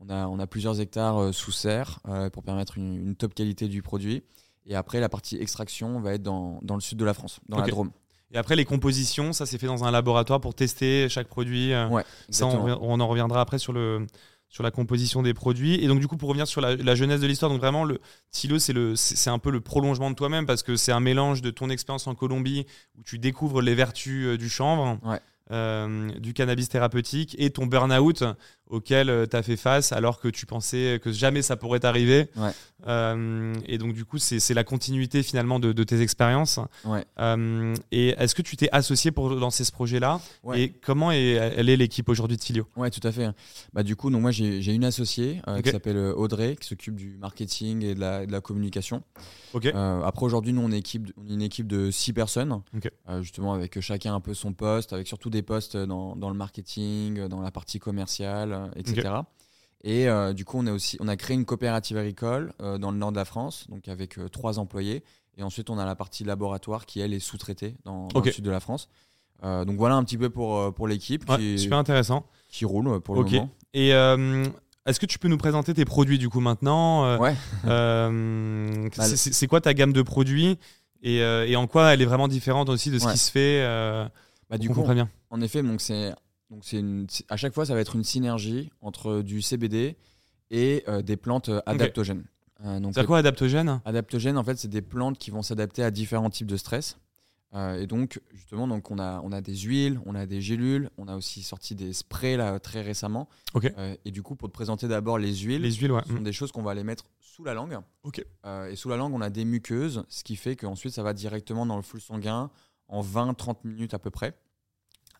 on, a, on a plusieurs hectares euh, sous serre euh, pour permettre une, une top qualité du produit. Et après, la partie extraction va être dans, dans le sud de la France, dans Ok. la Drôme. Et après, les compositions, ça s'est fait dans un laboratoire pour tester chaque produit. Ouais, Ça, on, on en reviendra après sur, le, sur la composition des produits. Et donc, du coup, pour revenir sur la, la jeunesse de l'histoire, donc vraiment, le Tilo, c'est le- c'est c'est un peu le prolongement de toi-même parce que c'est un mélange de ton expérience en Colombie où tu découvres les vertus euh, du chanvre. Ouais. euh, du cannabis thérapeutique et ton burn-out auxquelles tu as fait face alors que tu pensais que jamais ça pourrait t'arriver. Ouais. Euh, et donc, du coup, c'est la continuité finalement de, de tes expériences. Ouais. Euh, et est-ce que tu t'es associé pour lancer ce projet-là? Ouais. Et comment est, elle est l'équipe aujourd'hui de Tilio? Ouais, tout à fait. Bah, du coup, donc moi, j'ai une associée euh, qui s'appelle euh, Audrey, qui s'occupe du marketing et de la, de la communication. Euh, après, aujourd'hui, nous, on est, équipe, on est une équipe de six personnes. Euh, justement avec chacun un peu son poste, avec surtout des postes dans, dans le marketing, euh, dans la partie commerciale, euh, etc. Et euh, du coup, on a, aussi, on a créé une coopérative agricole euh, dans le nord de la France, donc avec euh, trois employés. Et ensuite, on a la partie laboratoire qui, elle, est sous-traitée dans, le sud de la France. Donc voilà un petit peu pour, pour l'équipe Ouais, qui, Super intéressant. qui roule pour le moment. Et est-ce que tu peux nous présenter tes produits du coup maintenant Ouais. [laughs] Bah, c'est- quoi ta gamme de produits et, et en quoi elle est vraiment différente aussi de ce Ouais. qui se fait Bah, du coup, bien? en effet, donc c'est donc c'est une à chaque fois ça va être une synergie entre du CBD et euh, des plantes euh, adaptogènes. Euh, donc C'est quoi adaptogène adaptogènes en fait, c'est des plantes qui vont s'adapter à différents types de stress. Et donc justement donc on a on a des huiles, on a des gélules, on a aussi sorti des sprays là très récemment. Ok. Euh, et du coup pour te présenter d'abord les huiles, Les huiles, ouais. ce sont des choses qu'on va aller mettre sous la langue. Ok. Euh, et sous la langue, on a des muqueuses, ce qui fait qu'ensuite, ça va directement dans le flux sanguin en 20-30 minutes à peu près,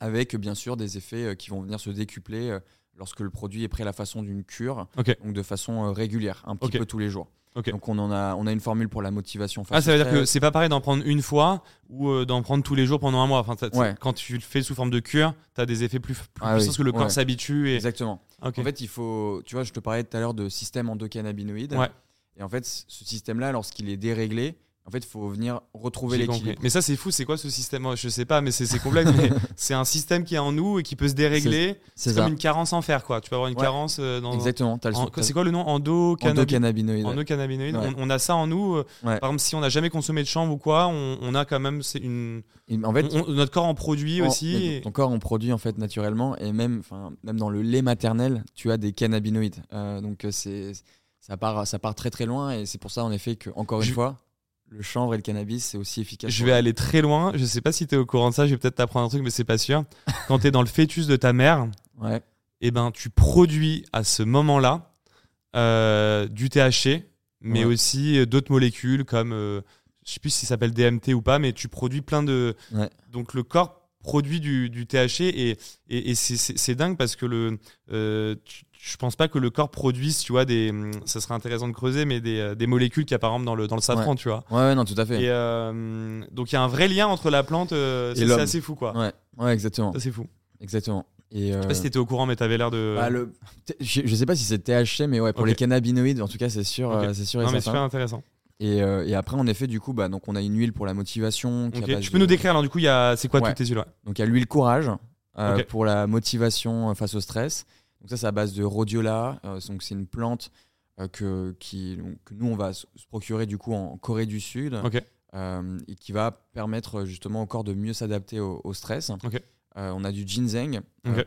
avec bien sûr des effets euh, qui vont venir se décupler euh, lorsque le produit est pris à la façon d'une cure, donc de façon euh, régulière, un petit peu tous les jours. Donc on, en a, on a une formule pour la motivation face Ah, ça veut dire que c'est pas pareil d'en prendre une fois ou euh, d'en prendre tous les jours pendant un mois. Enfin, Ouais. Quand tu le fais sous forme de cure, tu as des effets plus, plus Ah puissants oui, que le corps ouais. s'habitue. Et... Exactement. En fait, il faut, tu vois, je te parlais tout à l'heure de système endocannabinoïde. Ouais. Et en fait, ce système-là, lorsqu'il est déréglé, en fait, il faut venir retrouver l'équilibre. Mais ça, c'est fou. C'est quoi ce système? Je sais pas, mais c'est complexe. [laughs] c'est un système qui est en nous et qui peut se dérégler. C'est comme une carence en fer, quoi. Tu peux avoir une Ouais. carence euh, dans. Exactement. C'est quoi le nom? Endocannabinoïde. endocannabinoïde. Ouais. On, on a ça en nous. euh, Ouais. Par exemple, si on n'a jamais consommé de chanvre ou quoi, on, on a quand même une. Et En fait, on- notre corps en produit En- aussi. et- Ton corps en produit en fait naturellement et même, même dans le lait maternel, tu as des cannabinoïdes. Euh, donc c'est ça part, ça part très très loin et c'est pour ça en effet que encore une Je- fois, le chanvre et le cannabis c'est aussi efficace. Je vais le- aller très loin. Je sais pas si tu es au courant de ça. Je vais peut-être t'apprendre un truc, mais c'est pas sûr. [laughs] Quand tu es dans le fœtus de ta mère, Ouais. eh ben, tu produis à ce moment-là euh, du THC, mais Ouais. aussi euh, d'autres molécules comme, euh, je sais plus si ça s'appelle DMT ou pas, mais tu produis plein de. Ouais. Donc le corps produit du, du THC et, et, et c'est- c'est c'est dingue parce que le, euh, tu- je pense pas que le corps produise, tu vois, des, ça serait intéressant de creuser, mais des, euh, des molécules qu'il y a par exemple dans le, dans le safran, tu vois. ouais, ouais, non, tout à fait. Et euh, donc il y a un vrai lien entre la plante, euh, c'est assez fou quoi. Ouais, ouais, exactement, c'est fou. exactement. Et Je sais euh, pas si t'étais au courant, mais t'avais l'air de. bah, le- je, je sais pas si c'est THC, mais ouais, pour les cannabinoïdes, en tout cas, c'est sûr, Ok. euh, c'est sûr et non mais super intéressant. Et, euh, et après, en effet, du coup, bah, donc on a une huile pour la motivation. qui Tu peux de- nous décrire alors du coup, c'est quoi Ouais. toutes tes huiles ouais? Donc il y a l'huile courage euh, pour la motivation euh, face au stress. Donc ça c'est à base de rhodiola. Euh, donc c'est une plante euh, que, qui, donc, que nous on va se procurer du coup en Corée du Sud euh, et qui va permettre justement au corps de mieux s'adapter au, au stress. On a du ginseng.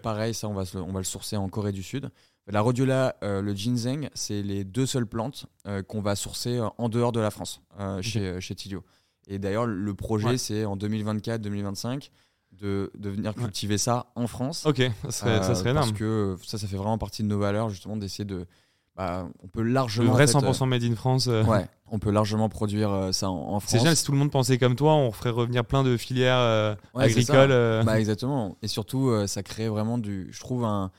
Pareil ça on va, se- on va le sourcer en Corée du Sud. La rhodiola, le ginseng, c'est les deux seules plantes qu'on va sourcer en dehors de la France, chez, chez Tilio. Et d'ailleurs, le projet, Ouais. c'est en 2024-2025 de, de venir Ouais. cultiver ça en France. Ok, ça serait, ça Euh, serait Parce énorme. que ça, ça fait vraiment partie de nos valeurs, justement, d'essayer de. bah, on peut Le largement. vrai en fait, 100% made in France. euh, euh, ouais, on peut largement produire euh, ça en, en France. C'est génial si tout le monde pensait comme toi, on ferait revenir plein de filières euh, Ouais, agricoles. euh, Bah, exactement. Et surtout, euh, ça crée vraiment du. Je trouve un.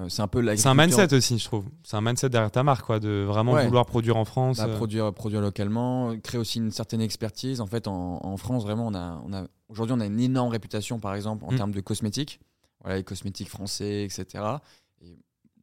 euh, c'est un peu c'est un mindset aussi, je trouve. C'est un mindset derrière ta marque, quoi, de vraiment Ouais. vouloir produire en France. Bah, euh. produire, produire localement, euh, créer aussi une certaine expertise. En fait, en, en France, vraiment, on a, on a, aujourd'hui, on a une énorme réputation, par exemple, en Mm. termes de cosmétiques. Voilà, les cosmétiques français, etc. Et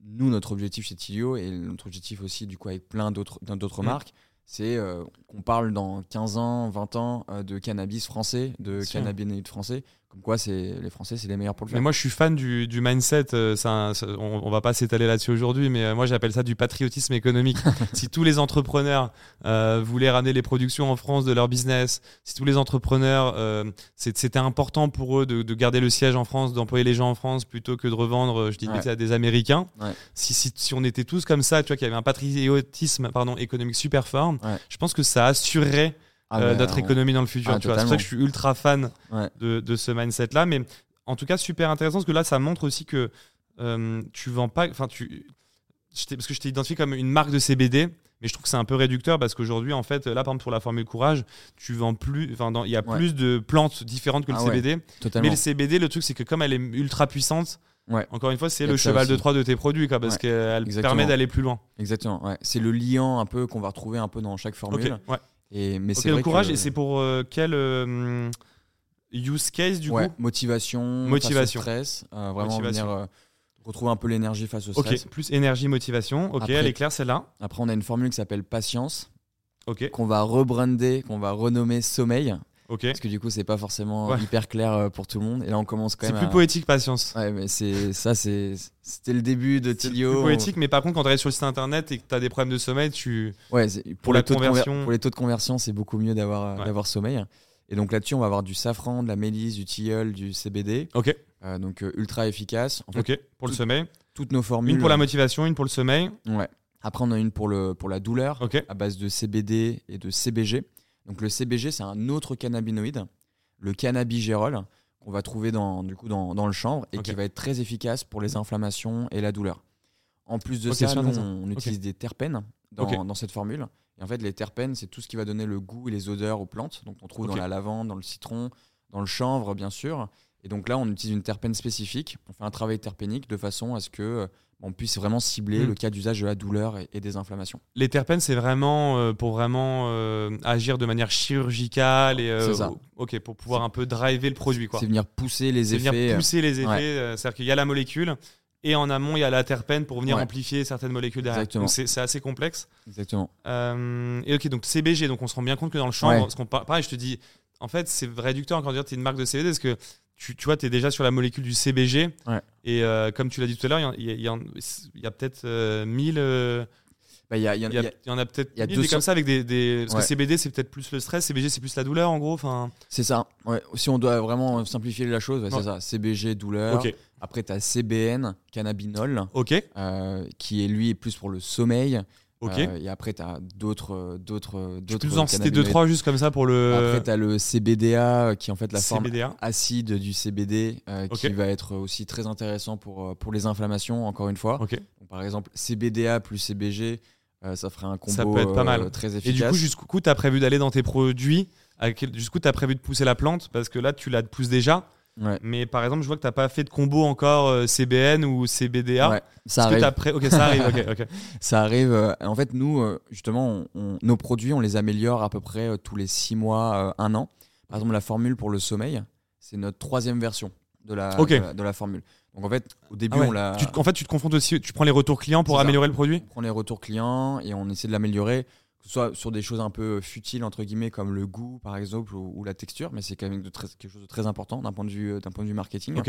nous, notre objectif chez Tilio, et notre objectif aussi, du coup, avec plein d'autres d'un- d'autres Mm. marques, c'est euh, qu'on parle dans 15 ans, 20 ans euh, de cannabis français, de cannabinoïdes français. Comme quoi, c'est les Français, c'est les meilleurs pour le Mais faire. moi, je suis fan du, du mindset. euh, un- c'est- on, on va pas s'étaler là-dessus aujourd'hui, mais euh, moi, j'appelle ça du patriotisme économique. [laughs] si tous les entrepreneurs euh, voulaient ramener les productions en France de leur business, si tous les entrepreneurs, euh, c'était important pour eux de, de garder le siège en France, d'employer les gens en France plutôt que de revendre, euh, je dis Ouais. à des Américains. Ouais. Si, si, si on était tous comme ça, tu vois, qu'il y avait un patriotisme pardon, économique super fort, Ouais. je pense que ça assurerait Ah, euh, notre on- économie dans le futur. Ah, tu vois. C'est pour ça que je suis ultra fan Ouais. de, de ce mindset-là. Mais en tout cas, super intéressant parce que là, ça montre aussi que euh, tu vends pas. Enfin, tu. Parce que je t'ai identifié comme une marque de CBD, mais je trouve que c'est un peu réducteur parce qu'aujourd'hui, en fait, là, par exemple, pour la formule courage, tu vends plus. Enfin, il y a Ouais. plus de plantes différentes que le Ah CBD. Mais le CBD, le truc, c'est que comme elle est ultra puissante, Ouais. encore une fois, c'est le cheval de. Troie de tes produits, quoi, parce Ouais, qu'elle permet d'aller plus loin. Exactement. Ouais. C'est le liant un peu qu'on va retrouver un peu dans chaque formule. Et mais c'est vrai courage, que- et c'est pour euh, quel euh, use case du ouais, coup motivation, Motivation. face au stress, euh, vraiment Motivation. venir retrouver un peu l'énergie face au Ok, stress. plus énergie, motivation. Ok, Après- elle est claire celle-là. Après, on a une formule qui s'appelle patience, Ok, qu'on va rebrander, qu'on va renommer sommeil, parce que du coup, c'est pas forcément Ouais. hyper clair euh, pour tout le monde. Et là, on commence quand C'est même. plus à- poétique, patience. Ouais, mais c'est ça, c'est c'était le début de C'est plus Tilio. poétique, mais par contre, quand tu arrives sur le site internet et que tu as des problèmes de sommeil, tu. Ouais, c'est- pour, Pour la les taux de conver- conversion. pour les taux de conversion, c'est beaucoup mieux d'avoir Ouais. d'avoir sommeil. Et donc là-dessus, on va avoir du safran, de la mélisse, du tilleul, du CBD, Ok, euh, donc euh, ultra efficace. En fait, ok. Pour le sommeil. toutes nos formules. Une pour la motivation, une pour le sommeil. Ouais. Après, on a une pour le pour la douleur, Ok, à base de CBD et de CBG. Donc le CBG, c'est un autre cannabinoïde, le cannabigérol, qu'on va trouver dans du coup dans, dans le chanvre et qui va être très efficace pour les inflammations et la douleur. En plus de ça, nous, on utilise des terpènes dans, dans cette formule. Et en fait, les terpènes, c'est tout ce qui va donner le goût et les odeurs aux plantes. Donc, on trouve dans la lavande, dans le citron, dans le chanvre, bien sûr. Et donc là, on utilise une terpène spécifique. On fait un travail terpénique de façon à ce que euh, on puisse vraiment cibler Mm. le cas d'usage de la douleur et, et des inflammations. les terpènes, c'est vraiment euh, pour vraiment euh, agir de manière chirurgicale et euh, ça. ok pour pouvoir un peu driver le produit quoi. C'est venir pousser les effets. venir pousser les effets, ouais. c'est-à-dire qu'il y a la molécule et en amont il y a la terpène pour venir Ouais. amplifier certaines molécules derrière. Exactement. C'est assez complexe. Exactement. Et ok donc CBG donc on se rend bien compte que dans le champ, Ouais. parce qu'on par- pareil je te dis en fait c'est réducteur de dire tu es une marque de CBD parce que tu, tu vois tu es déjà sur la molécule du CBG Ouais. et euh, comme tu l'as dit tout à l'heure il y a- a peut-être euh, 1000 euh, Bah, il y y y, y en a peut-être y a 1000 des 200 comme ça avec des, des- parce Ouais. que CBD c'est peut-être plus le stress CBG c'est plus la douleur en gros enfin C'est ça. Ouais. Si on doit vraiment simplifier la chose, ouais, c'est ça. CBG, douleur. Après, tu as CBN, cannabinol, ok euh, qui est lui plus pour le sommeil. Ok Euh, et après, tu as d'autres. d'autres tu d'autres peux nous en citer deux trois juste comme ça pour le Après, tu as le CBDA, euh, qui est en fait la forme acide du CBD, euh, qui va être aussi très intéressant pour, euh, pour les inflammations, encore une fois. ok Donc, par exemple, CBDA plus CBG, euh, ça ferait un combo Ça peut être pas mal. euh, très Et efficace. du coup, jusqu'où tu as prévu d'aller dans tes produits? Quel- Jusqu'où tu as prévu de pousser la plante? Parce que là, tu la pousses déjà. Ouais. Mais par exemple, je vois que tu pas fait de combo encore euh, CBN ou CBDA. Ouais, ça que arrive. t'as pré- Ok, ça arrive. [laughs] Ça arrive. euh, en fait, nous, euh, justement, on- on- nos produits, on les améliore à peu près tous les six mois, euh, un an. Par exemple, la formule pour le sommeil, c'est notre troisième version de la, de la, de la formule. Donc, en fait, au début, Ah ouais. on, la, en fait, tu te confrontes aussi. Tu prends les retours clients pour ça. améliorer le produit on prend les retours clients et on essaie de l'améliorer, que ce soit sur des choses un peu futiles, entre guillemets, comme le goût, par exemple, ou, ou la texture, mais c'est quand même de très- quelque chose de très important d'un point, de vue, d'un point de vue marketing.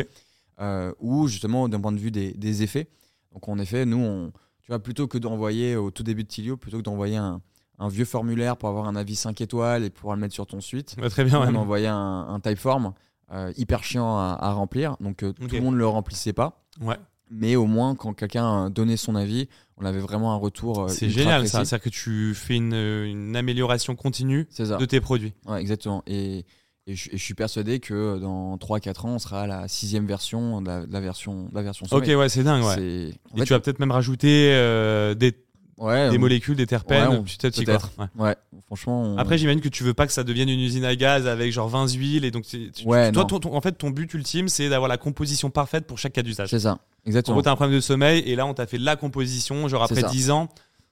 Euh, ou justement d'un point de vue des, des effets. Donc, en effet, nous, on, tu vois, plutôt que d'envoyer au tout début de Tilio, plutôt que d'envoyer un, un vieux formulaire pour avoir un avis 5 étoiles et pouvoir le mettre sur ton suite, Ouais, Très bien. on ouais. envoyait un, un typeform euh, hyper chiant à, à remplir. Donc, euh, tout le monde ne le remplissait pas. Ouais. Mais au moins, quand quelqu'un euh, donnait son avis, on avait vraiment un retour. euh, C'est génial précis. ça. C'est-à-dire que tu fais une, une amélioration continue de tes produits. Ouais, exactement. Et, et, je, et je suis persuadé que dans 3-4 ans, on sera à la sixième version de la, de la version, de la version Ok, ouais, c'est dingue. Ouais. Et fait, tu vas peut-être même rajouter euh, des, ouais, des on- molécules, des terpènes Ouais, on- petit à petit. quoi. Ouais. Franchement. on- Après, j'imagine que tu veux pas que ça devienne une usine à gaz avec genre 20 huiles et donc tu- Ouais, toi, non. ton- ton- en fait, ton but ultime, c'est d'avoir la composition parfaite pour chaque cas d'usage. c'est ça. En Exactement. gros, t'as un problème de sommeil et là, on t'a fait la composition, genre après ça. 10 ans.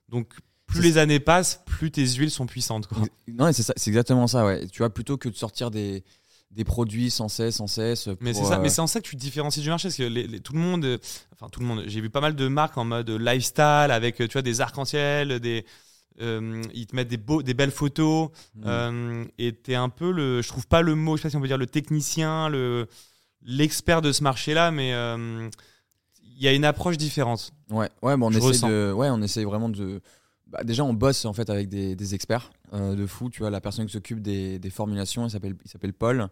Donc, plus les années passent, plus tes huiles sont puissantes. Quoi. Non, c'est exactement ça. Ouais. Tu vois, plutôt que de sortir des, des produits sans cesse, sans cesse. Mais c'est ça, euh, mais c'est en ça que tu te différencies du marché, parce que les- les- tout le monde, euh, enfin tout le monde, j'ai vu pas mal de marques en mode lifestyle avec, euh, tu vois, des arcs-en-ciel, des, euh, ils te mettent des beaux, des belles photos, hmm. euh, et t'es un peu le, je trouve pas le mot, je sais pas si on peut dire le technicien, le, l'expert de ce marché-là, mais euh, il y a une approche différente. Ouais, ouais, on Je essaie ressens. de, ouais, on essaie vraiment de. Bah, déjà, on bosse en fait avec des, des experts euh, de fou. Tu vois, la personne qui s'occupe des, des formulations, il s'appelle, Paul.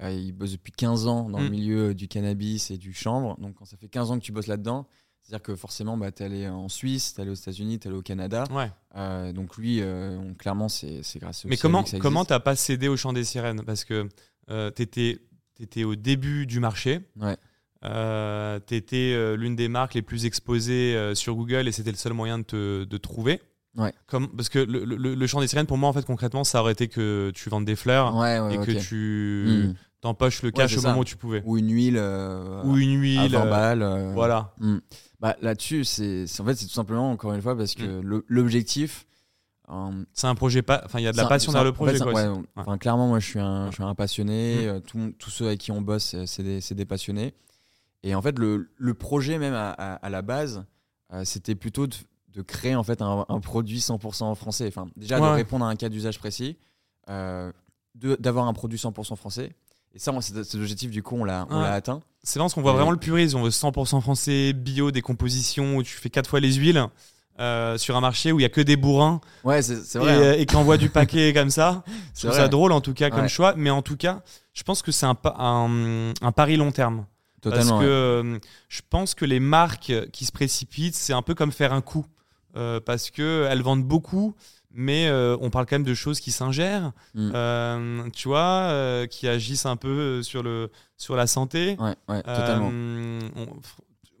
Euh, il bosse depuis 15 ans dans le Mm. milieu du cannabis et du chanvre. Donc, quand ça fait 15 ans que tu bosses là-dedans, c'est-à-dire que forcément, bah, tu es allé en Suisse, tu es allé aux États-Unis, tu es allé au Canada. Ouais. Euh, donc, lui, on- clairement, c'est grâce Mais comment existe. t'as pas cédé au chant des sirènes? Parce que t'étais étais au début du marché. Ouais. Euh, tu étais l'une des marques les plus exposées euh, sur Google et c'était le seul moyen de te de trouver. Ouais. Comme, parce que le, le, le chant des sirènes, pour moi, en fait, concrètement, ça aurait été que tu vendes des fleurs Ouais, ouais, et que tu Hmm. t'empoches le cash au ça. moment où tu pouvais. Ou une huile. euh, Ou une à huile. 20 euh, balles. euh, Voilà. Hmm. Bah, Là-dessus, c'est en fait, c'est tout simplement, encore une fois, parce Hmm. que le- l'objectif. euh, C'est un projet pas. Enfin, il y a de la passion derrière le en fait, projet. c'est- quoi, enfin, clairement, moi, je suis un, je suis un passionné. Mm. euh, tous ceux avec qui on bosse, c'est des, des passionnés. Et en fait, le, le projet, même à, à- à la base, c'était plutôt de, de créer en fait un, un produit 100% français. Enfin, déjà, Ouais, de répondre à un cas d'usage précis, euh, d'avoir un produit 100% français. Et ça, cet objectif, du coup, on l'a Ouais. atteint. C'est vrai parce qu'on voit vraiment le purisme. On veut 100% français, bio, des compositions où tu fais quatre fois les huiles euh, sur un marché où il y a que des bourrins Ouais, c'est c'est et, vrai. hein. et qui envoient du paquet [laughs] comme ça. Je C'est trouve vrai. ça drôle en tout cas comme Ouais. choix, mais en tout cas, je pense que c'est un, un, un pari long terme. Totalement. Parce que ouais. euh, je pense que les marques qui se précipitent, c'est un peu comme faire un coup. Euh, parce que elles vendent beaucoup, mais euh, on parle quand même de choses qui s'ingèrent, Mm. euh, tu vois, qui agissent un peu sur, le, sur la santé. Ouais, ouais, totalement. On-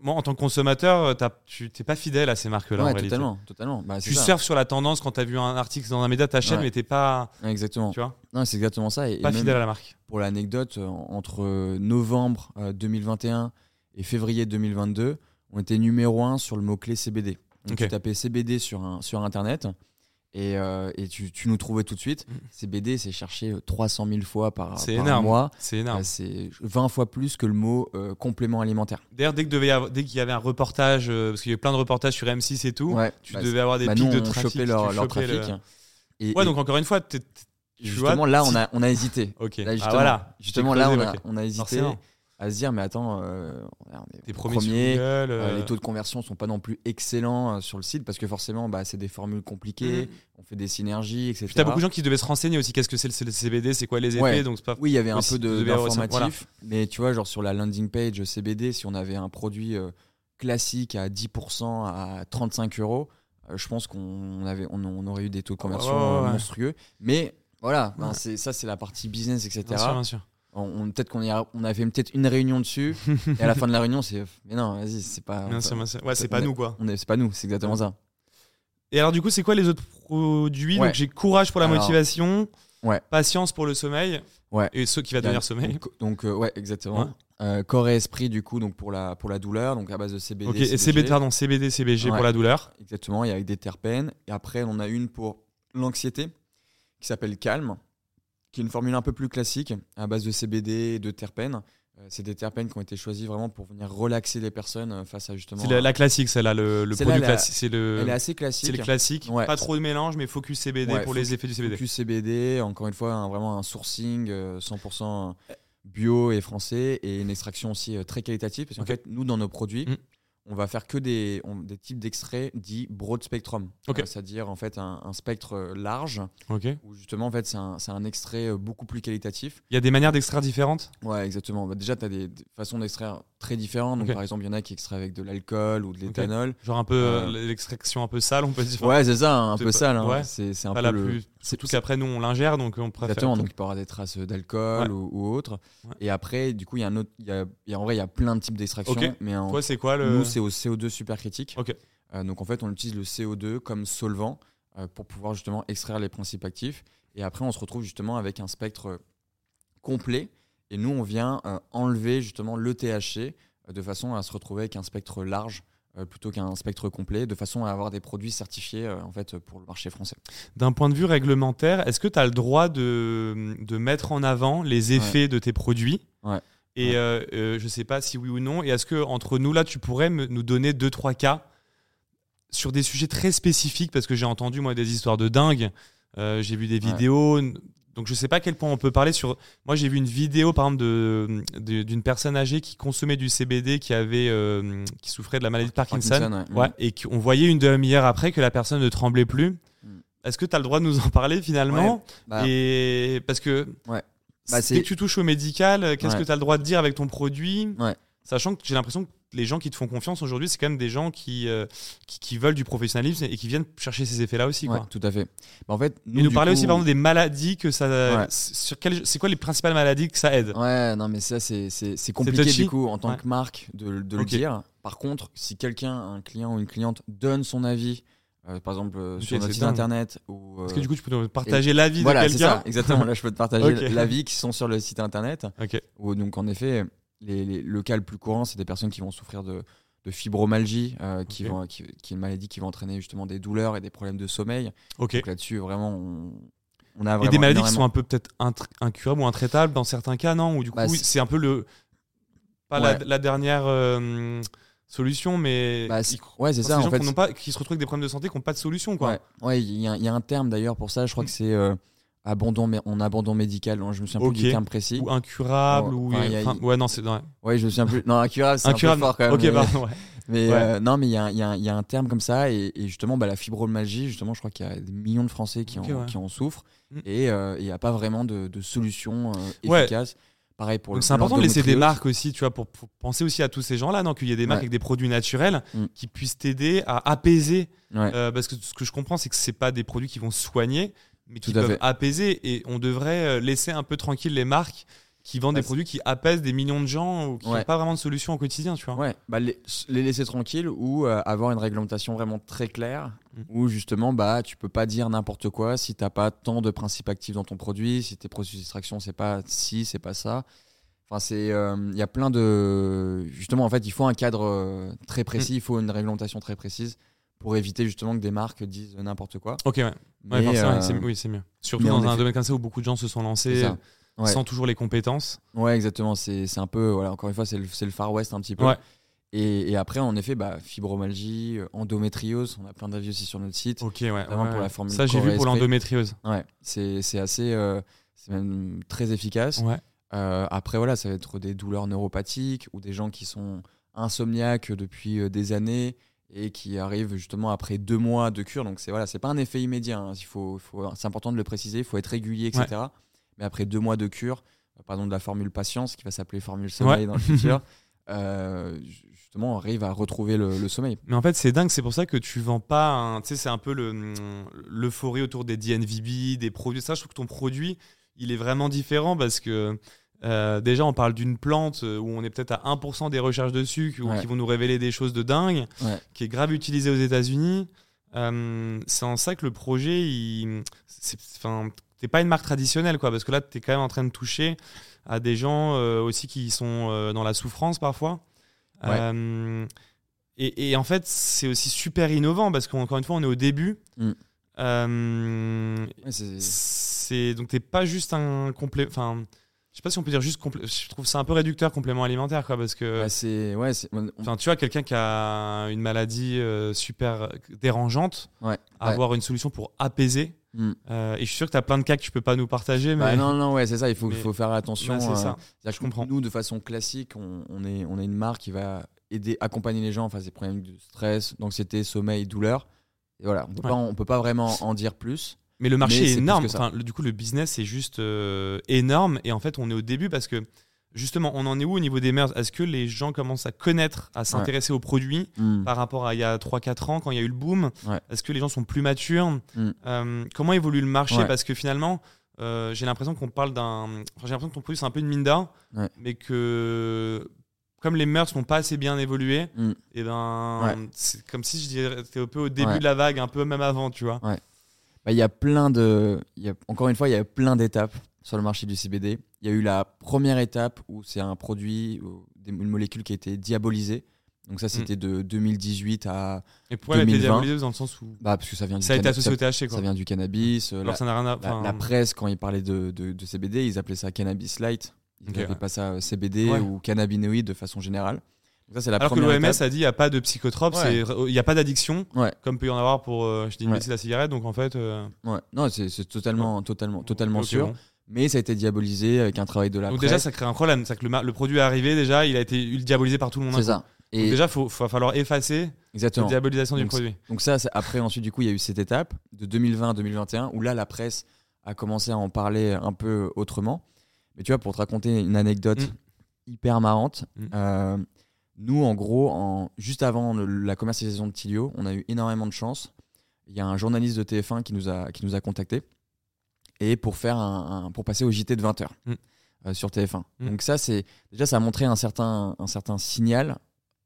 moi, en tant que consommateur, tu t'es pas fidèle à ces marques-là. en Ouais, réalité. totalement, totalement. Bah, Tu ça. surfes sur la tendance quand tu as vu un article dans un média, t'achètes, Ouais. mais t'es pas, Ouais, Exactement. tu vois, Non, c'est exactement ça. Et, pas fidèle à la marque. pour l'anecdote, entre novembre euh, 2021 et février 2022, on était numéro un sur le mot-clé CBD. Donc tu tapais CBD sur, un, sur Internet et, euh, et tu, tu nous trouvais tout de suite. Mm. CBD, c'est cherché 300 000 fois par, C'est par énorme. mois. C'est énorme. Euh, c'est 20 fois plus que le mot euh, complément alimentaire. D'ailleurs, dès que devait y avoir- dès qu'il y avait un reportage, parce qu'il y avait plein de reportages sur M6 et tout, Ouais, tu bah, devais avoir des bah, pics nous, de trafic. leur, leur le- trafic. Et, Ouais, et donc encore une fois, tu justement, vois, là, on a, on a hésité. Là, Ah, justement, voilà. justement là, on a, ok. on a hésité Forcément. À se dire, mais attends, euh, on est T'es premier. premier, sur Google. Euh, euh, les taux de conversion sont pas non plus excellents euh, sur le site parce que forcément bah, c'est des formules compliquées, Mm. on fait des synergies, etc. Puis t'as beaucoup de gens qui devaient se renseigner aussi. Qu'est-ce que c'est le CBD C'est quoi les effets Ouais. Donc pas. Oui, il y avait un peu de- d'informatif, mais tu vois, genre sur la landing page CBD, si on avait un produit euh, classique à 10% à 35 euros, euh, je pense qu'on avait, on, on aurait eu des taux de conversion ouais, euh, monstrueux. Mais voilà, ben, Ouais. c'est ça, c'est la partie business, etc. Bien sûr, bien sûr. On, on- peut-être qu'on a, on a fait peut-être une réunion dessus, [laughs] et à la fin de la réunion, c'est mais non, vas-y, c'est pas, sûr. Ouais, c'est pas nous quoi. on est, c'est pas nous, c'est exactement ça. Et alors du coup, c'est quoi les autres produits? Ouais. Donc j'ai courage pour la Alors, motivation, patience pour le sommeil, et ce qui va devenir sommeil. Donc, donc, euh, ouais, exactement. Euh, corps et esprit, du coup, donc pour la, pour la douleur, donc à base de CBD. Et. CBD, pardon, CBD, CBG pour la douleur. Exactement, et avec des terpènes. Et après, on a une pour l'anxiété qui s'appelle Calme, qui est une formule un peu plus classique à base de CBD et de terpènes. Euh, c'est des terpènes qui ont été choisis vraiment pour venir relaxer les personnes euh, face à justement. C'est la, la classique, celle-là, le, produit la- classique. C'est le, Elle est assez c'est classique. le classique. Ouais. Pas trop de mélange, mais focus CBD Ouais, pour les effets du CBD. Focus CBD, encore une fois, un- vraiment un sourcing euh, 100% bio et français et une extraction aussi euh, très qualitative parce qu'en fait, nous, dans nos produits, Mm. On va faire que des, on- des types d'extraits dits broad spectrum. Euh, c'est-à-dire en fait un, un spectre euh, large. Il où justement en fait c'est un, un extrait euh, beaucoup plus qualitatif. y a des manières d'extraire différentes? Ouais, exactement. Bah, déjà, tu as des, des façons d'extraire très différentes. Donc, par exemple, il y en a qui extraient avec de l'alcool ou de l'éthanol. Genre un peu Euh, euh, l'extraction un peu sale, on peut dire. Ouais, c'est ça, un peu pas- sale. hein. ouais. C'est un Pas peu la le- plus. c'est- Surtout qu'après, nous, on l'ingère, donc on préfère. Exactement, donc il peut y avoir des traces d'alcool Ouais. ou, ou autre. Ouais. Et après, du coup, il y a un autre, y a, y a- en vrai, il y a plein de types d'extraction, Ok. mais en, Toi, c'est quoi le. nous, c'est au CO2 supercritique. Ok. Euh, donc en fait, on utilise le CO2 comme solvant euh, pour pouvoir justement extraire les principes actifs. Et après, on se retrouve justement avec un spectre complet. Et nous, on vient euh, enlever justement le THC euh, de façon à se retrouver avec un spectre large euh, plutôt qu'un spectre complet, de façon à avoir des produits certifiés en fait pour le marché français. D'un point de vue réglementaire, est-ce que tu as le droit de, de mettre en avant les effets de tes produits Ouais. Et Ouais. euh, euh, je sais pas si oui ou non. Et est-ce que entre nous là, tu pourrais me- nous donner deux trois cas sur des sujets très spécifiques? Parce que j'ai entendu moi des histoires de dingue. Euh, j'ai vu des vidéos. Donc je sais pas à quel point on peut parler sur. Moi j'ai vu une vidéo par exemple de de- d'une personne âgée qui consommait du CBD qui avait euh, qui souffrait de la maladie de Parkinson. Parkinson, ouais. Ouais, et qu'on voyait une demi-heure après que la personne ne tremblait plus. Mm. Est-ce que tu as le droit de nous en parler finalement? Bah, Et parce que Ouais. dès Bah, c'est- que tu touches au médical, qu'est-ce que tu as le droit de dire avec ton produit? Ouais. Sachant que j'ai l'impression que les gens qui te font confiance aujourd'hui, c'est quand même des gens qui, euh, qui, qui veulent du professionnalisme et qui viennent chercher ces effets-là aussi. Ouais, Quoi. tout à fait. Bah, en fait, Et nous du parler coup- aussi par exemple des maladies que ça. Ouais. Sur c'est quoi les principales maladies que ça aide? Ouais, non, mais ça, c'est c'est- c'est compliqué du coup en tant Ouais. que marque de, de le dire. Par contre, si quelqu'un, un client ou une cliente donne son avis, euh, par exemple euh, sur notre site dingue. internet ou. Parce euh, que du coup, tu peux nous partager l'avis voilà, de c'est quelqu'un. ça, exactement. Là, je peux te partager [laughs] l'avis qui sont sur le site internet. Ok. Où, donc, en effet, les, les- le cas le plus courant, c'est des personnes qui vont souffrir de, de fibromalgie, euh, qui, vont, qui, qui est une maladie qui va entraîner justement des douleurs et des problèmes de sommeil. Donc là-dessus, vraiment, on, on a Et vraiment des maladies qui sont un peu peut-être incurables ou intraitables dans certains cas, non? Ou du coup, Bah, oui, c'est- un peu le. Pas la, Ouais. la dernière euh, solution, mais. Bah, il- c'est- ouais, c'est ça. des En gens fait, qui, pas, qui se retrouvent avec des problèmes de santé qui n'ont pas de solution, quoi. Ouais, ouais, il y, a- il y a un terme d'ailleurs pour ça. Je crois que c'est euh, abandon, mé- en abandon médical. Non, Je me souviens plus du terme précis. Ou incurable, Ouais, ou. enfin, a- enfin, ouais, non, c'est. Ouais. Ouais, je me souviens plus. Non, incurable, c'est un peu Incurable. fort quand même. ok, mais pardon, ouais. [laughs] mais, Ouais. euh, non, mais il y y y a un terme comme ça. Et, et justement, bah, la fibromyalgie, justement, je crois qu'il y a des millions de Français qui, en, ouais. qui en souffrent. Mm. Et euh, il n'y a pas vraiment de, de solution euh, efficace. Pareil pour c'est important de laisser des marques aussi, tu vois, pour, pour penser aussi à tous ces gens-là, non Qu'il y ait des marques avec des produits naturels Mm. qui puissent t'aider à apaiser. Euh, parce que ce que je comprends, c'est que c'est pas des produits qui vont soigner, mais qui peuvent fait. apaiser. Et on devrait euh, laisser un peu tranquille les marques qui vendent des produits qui apaisent des millions de gens ou qui n'ont Ouais. pas vraiment de solution au quotidien, tu vois. Ouais, bah, les, les laisser tranquilles ou euh, avoir une réglementation vraiment très claire Mm. où justement bah tu peux pas dire n'importe quoi si t'as pas tant de principes actifs dans ton produit, si tes processus d'extraction c'est pas si c'est pas ça. Enfin c'est euh, il y a plein de justement en fait il faut un cadre euh, très précis, il faut une réglementation très précise pour éviter justement que des marques disent n'importe quoi. Ok, ouais. Ouais, Mais, euh, oui, c'est mieux. Surtout dans un domaine comme ça où beaucoup de gens se sont lancés. Ouais. sans toujours les compétences. Ouais, exactement. C'est un peu, voilà, encore une fois, c'est le, le Far West un petit peu. Ouais. Et, et après, en effet, bah, fibromyalgie, euh, endométriose, on a plein d'avis aussi sur notre site. Ok, ouais. Ouais, pour la formule Ça, j'ai vu pour l'endométriose. Ouais, c'est assez, euh, c'est même très efficace. Ouais. Euh, après, voilà, ça va être des douleurs neuropathiques ou des gens qui sont insomniaques depuis des années et qui arrivent justement après deux mois de cure. Donc, c'est voilà, c'est pas un effet immédiat. hein. Il faut, faut- c'est important de le préciser. Il faut être régulier, etc. Mais après deux mois de cure, euh, pardon, de la formule patience qui va s'appeler formule sommeil dans le futur, [laughs] euh, justement, on arrive à retrouver le, le sommeil. Mais en fait, c'est dingue, c'est pour ça que tu vends pas. un- Tu sais, c'est un peu le- l'euphorie autour des DNVB, des produits. Ça, je trouve que ton produit, il est vraiment différent parce que euh, déjà, on parle d'une plante euh, où on est peut-être à 1% des recherches dessus qui, Ouais. qui vont nous révéler des choses de dingue, Ouais. qui est grave utilisée aux États-Unis. Euh, c'est en ça que le projet, il. c'est- t'es pas une marque traditionnelle, quoi, parce que là, t'es quand même en train de toucher à des gens euh, aussi qui sont dans la souffrance parfois. Ouais. Et, et en fait, c'est aussi super innovant parce qu'encore une fois, on est au début. Mm. C'est- c'est donc t'es pas juste un complet. Sais pas si on peut dire juste. Je trouve ça un peu réducteur complément alimentaire, quoi, parce que. bah, c'est- ouais, Enfin, tu vois, quelqu'un qui a une maladie euh, super dérangeante, ouais, ouais. avoir une solution pour apaiser. Mm. Euh, et je suis sûr que tu as plein de cas que tu peux pas nous partager, mais Bah, non, non, ouais, c'est ça. Il faut, mais- faut faire attention. Bah, c'est euh, ça. Je comprends. Nous, de façon classique, on, on est, on est une marque qui va aider, accompagner les gens face à des problèmes de stress, d'anxiété, sommeil, douleur. Et voilà, on peut Ouais. pas, on peut pas vraiment en dire plus. Mais le marché Mais est énorme. Enfin, le- du coup, le business est juste euh, énorme. Et en fait, on est au début parce que justement, on en est où au niveau des mœurs? Est-ce que les gens commencent à connaître, à s'intéresser aux produits Mm. par rapport à il y a 3-4 ans quand il y a eu le boom? Ouais. Est-ce que les gens sont plus matures? Mm. Euh, Comment évolue le marché? Ouais. Parce que finalement, euh, j'ai l'impression qu'on parle d'un. Enfin, j'ai l'impression que ton produit c'est un peu une mine Ouais. mais que comme les mœurs n'ont pas assez bien évolué, Mm. et ben Ouais. c'est comme si je dirais t'es un peu au début Ouais. de la vague, un peu même avant, tu vois. Bah, Il y a plein de. il Y a, encore une fois, il y a plein d'étapes sur le marché du CBD. Il y a eu la première étape où c'est un produit, une molécule qui a été diabolisée. Donc, ça, c'était de 2018 à. Et pourquoi elle a été 2020. diabolisée dans le sens où Bah, parce que ça vient du ça a été associé au THC quoi. Ça vient du cannabis. euh, Alors la- ça n'a rien à. La, la presse, quand ils parlaient de, de, de CBD, ils appelaient ça cannabis light. Ils n'appelaient ouais. pas ça euh, CBD Ouais. ou cannabinoïde de façon générale. Ça, c'est la Alors que l'OMS a dit il n'y a pas de psychotrope, Ouais. c'est- il n'y a pas d'addiction, Ouais. comme peut y en avoir pour, euh, je dis une Ouais. la cigarette. Donc en fait, euh, Ouais. Non, c'est c'est totalement, totalement, totalement sûr. bon. Mais ça a été diabolisé avec un travail de la Donc presse. déjà, ça crée un problème. C'est que le, produit est arrivé déjà, il a été diabolisé par tout le monde. c'est ça. Et Donc déjà, il faut, faut- va falloir effacer la diabolisation du produit. Donc ça, après, ensuite, du coup, il y a eu cette étape de 2020 à 2021 où là, la presse a commencé à en parler un peu autrement. Mais tu vois, pour te raconter une anecdote Mm. hyper marrante, Mm. euh, nous, en gros, en, juste avant le- la commercialisation de Tilio, on a eu énormément de chance. Il y a un journaliste de TF1 qui nous a, qui nous a contactés et pour, faire un, un- pour passer au JT de 20h Mm. sur TF1. Mm. Donc ça, c'est déjà, ça a montré un certain, un certain signal.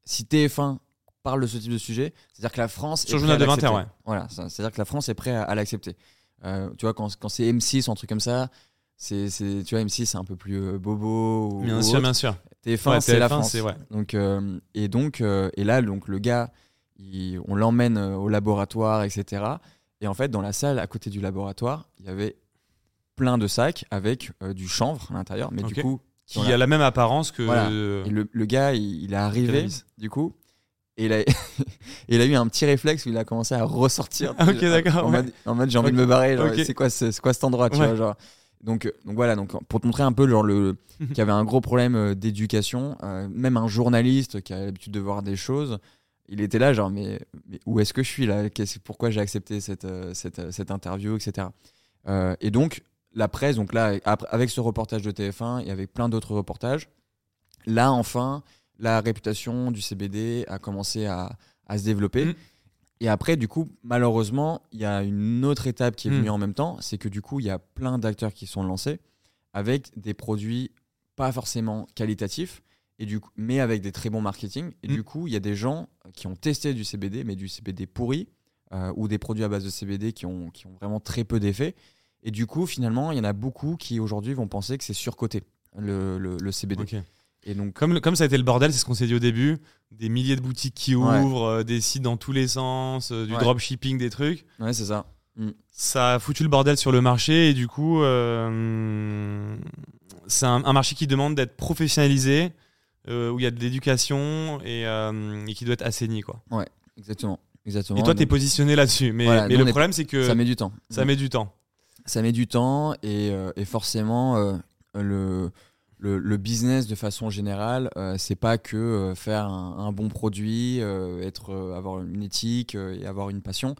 Si TF1 parle de ce type de sujet, c'est-à-dire que la France Sur est le journal de à 20 heures, l'accepter. Voilà, c'est-à-dire que la France est prête à, à l'accepter. Euh, tu vois, quand, quand c'est M6 ou un truc comme ça, c'est, c'est- tu vois, M6 c'est un peu plus euh, bobo. ou- Bien ou sûr, autre. bien sûr. TF1 Ouais, c'est la TF1, France. ouais. Donc, euh, et donc, euh, et là, donc le gars, il- on l'emmène euh, au laboratoire, etc. Et en fait, dans la salle à côté du laboratoire, il y avait plein de sacs avec euh, du chanvre à l'intérieur, mais du coup, Qui a la même apparence que. Voilà. le, le gars, il, il est arrivé, du coup, et il, a, et [laughs] il a eu un petit réflexe où il a commencé à ressortir. [laughs] Ok, d'accord, En, ouais. mode, j'ai envie de me barrer, c'est quoi, quoi cet endroit, tu Ouais. vois, genre. Donc, euh, donc voilà, donc pour te montrer un peu genre le [laughs] qu'il y avait un gros problème euh, d'éducation, euh, même un journaliste qui a l'habitude de voir des choses, il était là genre mais, mais où est-ce que je suis là? Qu'est-ce- Pourquoi j'ai accepté cette, cette, cette interview, etc. Euh, et donc la presse, donc là avec ce reportage de TF1 et avec plein d'autres reportages, là enfin la réputation du CBD a commencé à, à se développer. Mhm. Et après, du coup, malheureusement, il y a une autre étape qui est Mhm. venue en même temps, c'est que du coup, il y a plein d'acteurs qui sont lancés avec des produits pas forcément qualitatifs, et du coup, mais avec des très bons marketing. Et Mhm. du coup, il y a des gens qui ont testé du CBD, mais du CBD pourri, euh, ou des produits à base de CBD qui ont, qui ont vraiment très peu d'effet. Et du coup, finalement, il y en a beaucoup qui aujourd'hui vont penser que c'est surcoté, le, le, le CBD. Ok. Et donc, Comme, comme ça a été le bordel, c'est ce qu'on s'est dit au début, des milliers de boutiques qui Ouais. ouvrent, euh, des sites dans tous les sens, euh, du Ouais. dropshipping, des trucs. ouais, c'est ça. Ça a foutu le bordel sur le marché et du coup, euh, c'est un, un marché qui demande d'être professionnalisé, où il y a de l'éducation et, et qui doit être assaini. Quoi. Exactement. Exactement. Et toi, tu es positionné là-dessus. Mais, Voilà, mais le problème, c'est que ça met du temps. ça met du temps. ça met du temps et, et forcément le, le, le business de façon générale euh, c'est pas que euh, faire un, un bon produit euh, être euh, avoir une éthique et avoir une passion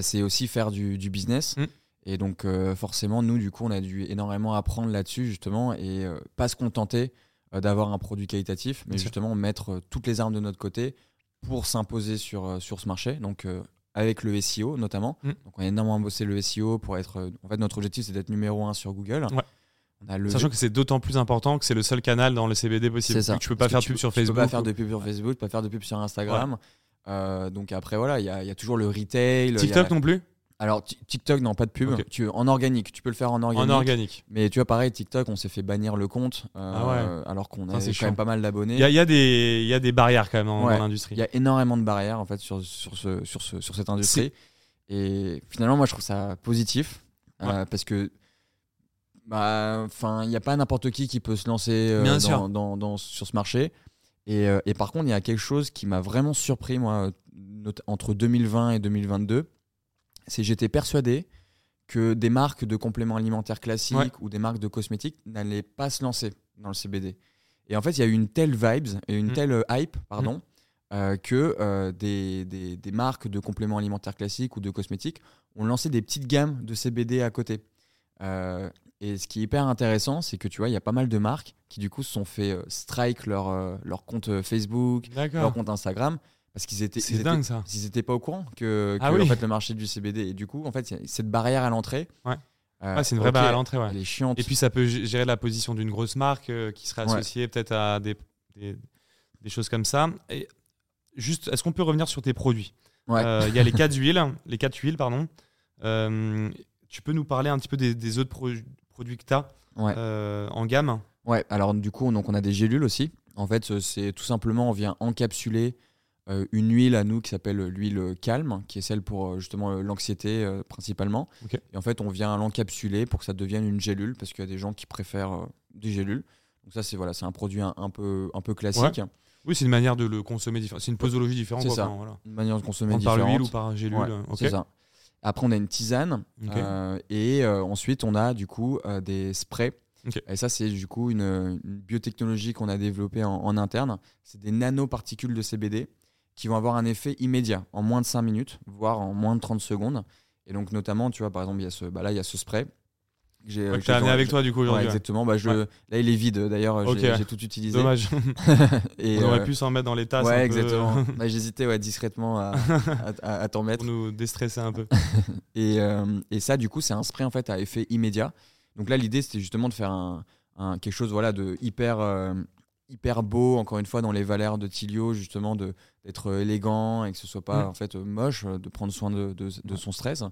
c'est aussi faire du, du business Mm. et donc forcément nous du coup on a dû énormément apprendre là-dessus justement et pas se contenter d'avoir un produit qualitatif mais Bien sûr. justement mettre toutes les armes de notre côté pour s'imposer sur, sur ce marché donc avec le SEO notamment. Mm. Donc on a énormément bossé le SEO pour être. En fait, notre objectif c'est d'être numéro un sur Google. Ouais. On a levé- Sachant que c'est d'autant plus important que c'est le seul canal dans le CBD possible. Ça. Tu peux pas Parce faire de pub sur Tu Facebook. peux pas faire de pub sur Facebook, pas faire de pub sur Instagram. Euh, donc après voilà, il y, a il y a toujours le retail. a- TikTok non plus Alors Ti- TikTok non pas de pub. Tu en organique, tu peux le faire en organique. En organique. Mais tu vois pareil TikTok, on s'est fait bannir le compte euh, Ah ouais. alors qu'on a quand chiant. même pas mal d'abonnés. Il y a, y des- il y a des barrières quand même dans, Ouais. dans l'industrie. Il y a énormément de barrières en fait sur, sur, ce, sur, ce, sur cette industrie. Et finalement, moi, je trouve ça positif euh, parce que bah, enfin, il n'y a pas n'importe qui qui peut se lancer euh, Bien dans, sûr. dans- dans- sur ce marché. Et, euh, et par contre, il y a quelque chose qui m'a vraiment surpris moi entre 2020 et 2022, c'est que j'étais persuadé que des marques de compléments alimentaires classiques Ouais. ou des marques de cosmétiques n'allaient pas se lancer dans le CBD. Et en fait, il y a eu une telle vibes et une Mm. telle euh, hype, pardon, euh, que euh, des, des- des marques de compléments alimentaires classiques ou de cosmétiques ont lancé des petites gammes de CBD à côté. Euh, et ce qui est hyper intéressant, c'est que tu vois, il y a pas mal de marques qui du coup se sont fait euh, strike leur, euh, leur compte euh, Facebook, leur compte Instagram, parce qu'ils étaient, ils dingue étaient, ça. ils étaient pas au courant que, que, Ah oui. en fait, le marché du CBD. Et du coup, en fait, il y a cette barrière à l'entrée. Ouais. euh, c'est une vraie barrière à l'entrée. Ouais. Elle est chiante. Et puis ça peut gérer la position d'une grosse marque qui serait Ouais. associée peut-être à des, des, des choses comme ça. Et juste, est-ce qu'on peut revenir sur tes produits? Ouais. Il y a les [laughs] quatre huiles, les quatre huiles, pardon. Tu peux nous parler un petit peu des, des autres pro- produits que tu as Ouais. en gamme Ouais, alors du coup, donc on a des gélules aussi. En fait, euh, c'est tout simplement, on vient encapsuler euh, une huile à nous qui s'appelle l'huile calme, qui est celle pour euh, justement euh, l'anxiété euh, principalement. Ok. Et en fait, on vient l'encapsuler pour que ça devienne une gélule, parce qu'il y a des gens qui préfèrent euh, des gélules. Donc ça, c'est voilà, c'est un produit un, un peu, un peu classique, Oui, c'est une manière de le consommer différente. C'est une posologie différente. C'est ça. voilà. une manière de consommer Prendre par différente. l'huile ou par gélule. Ouais. C'est ça. Après, on a une tisane. Euh, et euh, ensuite, on a du coup euh, des sprays. Et ça, c'est du coup une, une biotechnologie qu'on a développée en, en interne. C'est des nanoparticules de CBD qui vont avoir un effet immédiat, en moins de 5 minutes, voire en moins de 30 secondes. Et donc, notamment, tu vois, par exemple, il y a ce, bah là, il y a ce spray. J'ai Ouais, que j'ai- t'as amené j'ai- avec toi du coup Ouais, aujourd'hui. ouais. exactement. Bah, je, Ouais. Là, il est vide. D'ailleurs, j'ai ouais. tout utilisé. Dommage. [laughs] Et, On aurait euh, pu s'en mettre dans les tasses. Ouais, un peu, exactement. [laughs] Bah, J'hésitais ouais, discrètement [laughs] à, à, t'en mettre. pour nous déstresser un peu. Et, euh, et ça, du coup, c'est un spray en fait à effet immédiat. Donc là, l'idée, c'était justement de faire un, un- quelque chose voilà, de hyper, euh, hyper beau, encore une fois, dans les valeurs de Tilio, justement, d'être élégant et que ce soit pas Mm. en fait moche, de prendre soin de, de- de son stress.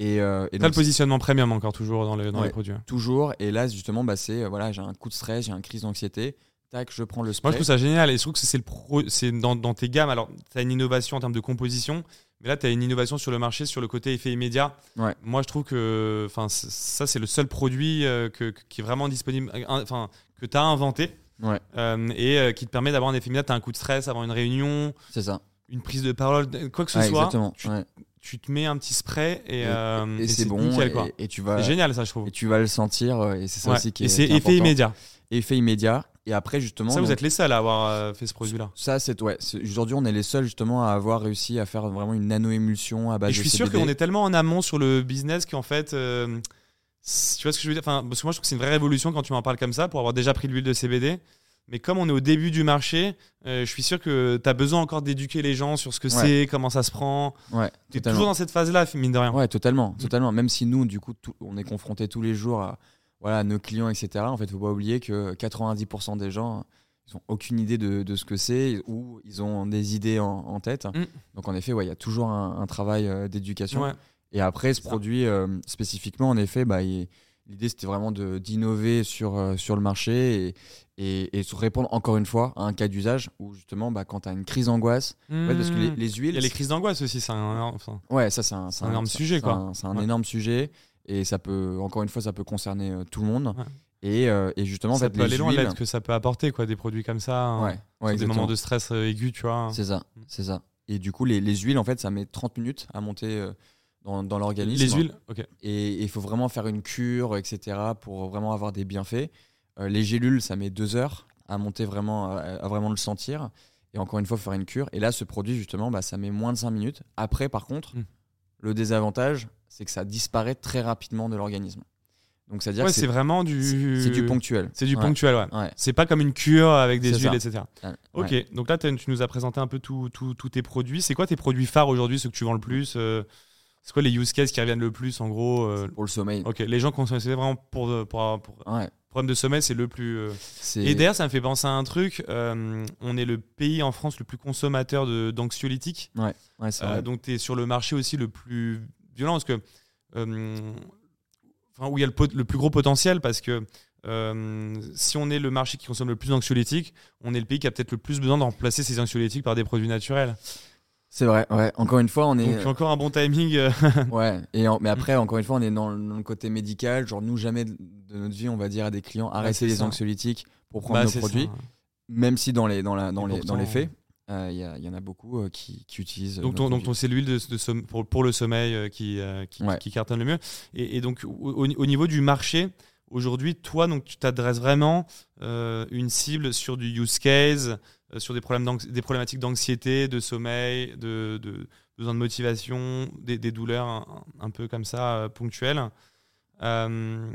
Et, euh, et T'as le positionnement premium encore toujours dans, le- dans les produits. toujours. Et là, justement, bah, c'est voilà, j'ai un coup de stress, j'ai une crise d'anxiété. Tac, je prends le spray. Moi, je trouve ça génial et je trouve que c'est le pro, c'est dans, dans tes gammes. Alors, tu as une innovation en termes de composition, mais là, tu as une innovation sur le marché, sur le côté effet immédiat. Ouais. Moi, je trouve que ça, c'est le seul produit euh, que, qui est vraiment disponible, enfin, que tu as inventé Ouais, euh, et euh, qui te permet d'avoir un effet immédiat. Tu as un coup de stress avant une réunion, c'est ça. une prise de parole, quoi que ce Ouais, soit. exactement. tu- ouais. Tu te mets un petit spray et, Et, euh, et et c'est bon. nickel, quoi. et, tu vas. C'est génial, ça, je trouve. Et tu vas le sentir. euh, Et c'est ça Ouais. aussi qui est. et c'est effet important. immédiat. Effet immédiat. Et après, justement. Ça, vous êtes les seuls à avoir euh, fait ce produit-là. Ça, c'est ouais. Aujourd'hui, on est les seuls justement à avoir réussi à faire vraiment une nano-émulsion à base Et je de suis sûr CBD. qu'on est tellement en amont sur le business qu'en fait, euh, tu vois ce que je veux dire? Enfin, Parce que moi, je trouve que c'est une vraie révolution quand tu m'en parles comme ça, pour avoir déjà pris de l'huile de CBD. Mais comme on est au début du marché, euh, je suis sûr que tu as besoin encore d'éduquer les gens sur ce que Ouais. c'est, comment ça se prend. Ouais, Tu es toujours dans cette phase-là, mine de rien. Ouais, totalement, totalement. Même si nous, du coup, tout- on est confrontés tous les jours à, voilà, nos clients, etc. En fait, faut pas oublier que 90% des gens, ils ont aucune idée de, de ce que c'est ou ils ont des idées en, en tête. Mm. Donc, en effet, ouais, il y a toujours un, un travail euh, d'éducation. Ouais. Et après, ce produit euh, spécifiquement, en effet, bah, il- l'idée c'était vraiment d'innover sur, euh, sur le marché et, et, et se répondre encore une fois à un cas d'usage où justement, bah, quand tu as une crise d'angoisse, en fait, parce que les, Mmh. les huiles. Il y a les crises d'angoisse aussi, c'est un. enfin, Ouais, ça c'est un, un énorme sujet, c'est quoi. un- C'est un Ouais. énorme sujet et ça peut, encore une fois, ça peut concerner euh, tout le monde. Ouais. Et, euh, et justement, en ça fait, peut les aller loin l'aide que ça peut apporter, quoi, des produits comme ça. hein, sur des moments de stress aigu, tu vois. C'est ça, c'est ça. Et du coup, les, les huiles, en fait, ça met 30 minutes à monter euh, dans, dans l'organisme. Les huiles, ok. Et il faut vraiment faire une cure, etc., pour vraiment avoir des bienfaits. Euh, les gélules, ça met deux heures à monter vraiment, à, à vraiment le sentir. Et encore une fois, faut faire une cure. Et là, ce produit, justement, bah, ça met moins de 5 minutes. Après, par contre, Mm. le désavantage, c'est que ça disparaît très rapidement de l'organisme. Donc, c'est-à-dire Ouais, que c'est vraiment du. c'est- du ponctuel. C'est du Ouais. ponctuel, ouais. Ouais. C'est pas comme une cure avec des huiles, ça. etc. Ok, donc là, tu nous as présenté un peu tous tes produits. C'est quoi tes produits phares aujourd'hui, ceux que tu vends le plus euh, C'est quoi les use cases qui reviennent le plus, en gros euh, Pour le sommeil. Ok, les gens consomment c'est vraiment pour, pour, pour, Ouais. problème de sommeil, c'est le plus. euh. Et d'ailleurs, ça me fait penser à un truc. euh, on est le pays en France le plus consommateur d'anxiolytiques. Ouais, c'est Euh, vrai. donc, tu es sur le marché aussi le plus violent parce que. euh, enfin, où il y a le, le plus gros potentiel parce que. euh, si on est le marché qui consomme le plus d'anxiolytiques, on est le pays qui a peut-être le plus besoin de remplacer ces anxiolytiques par des produits naturels. C'est vrai, ouais. Encore une fois, on est. Donc encore un bon timing. euh, [laughs] Ouais, et en- mais après, encore une fois, on est dans le, côté médical. Genre, nous, jamais de, notre vie, on va dire à des clients arrêtez les ça. anxiolytiques pour prendre bah, nos produits. ça. Même si dans les, dans la, dans Et les, dans les faits, euh, il y, a- il y en a beaucoup euh, qui, qui utilisent. euh, Donc, ton, donc c'est l'huile de, de somm- pour, pour le sommeil euh, qui, euh, qui, Ouais. qui cartonne le mieux. Et, et donc, au, au- au niveau du marché, aujourd'hui, toi, donc, tu t'adresses vraiment euh, une cible sur du use case, euh, sur des, problèmes des problématiques d'anxiété, de sommeil, de, de besoin de motivation, des, des douleurs un, un peu comme ça, euh, ponctuelles. Euh,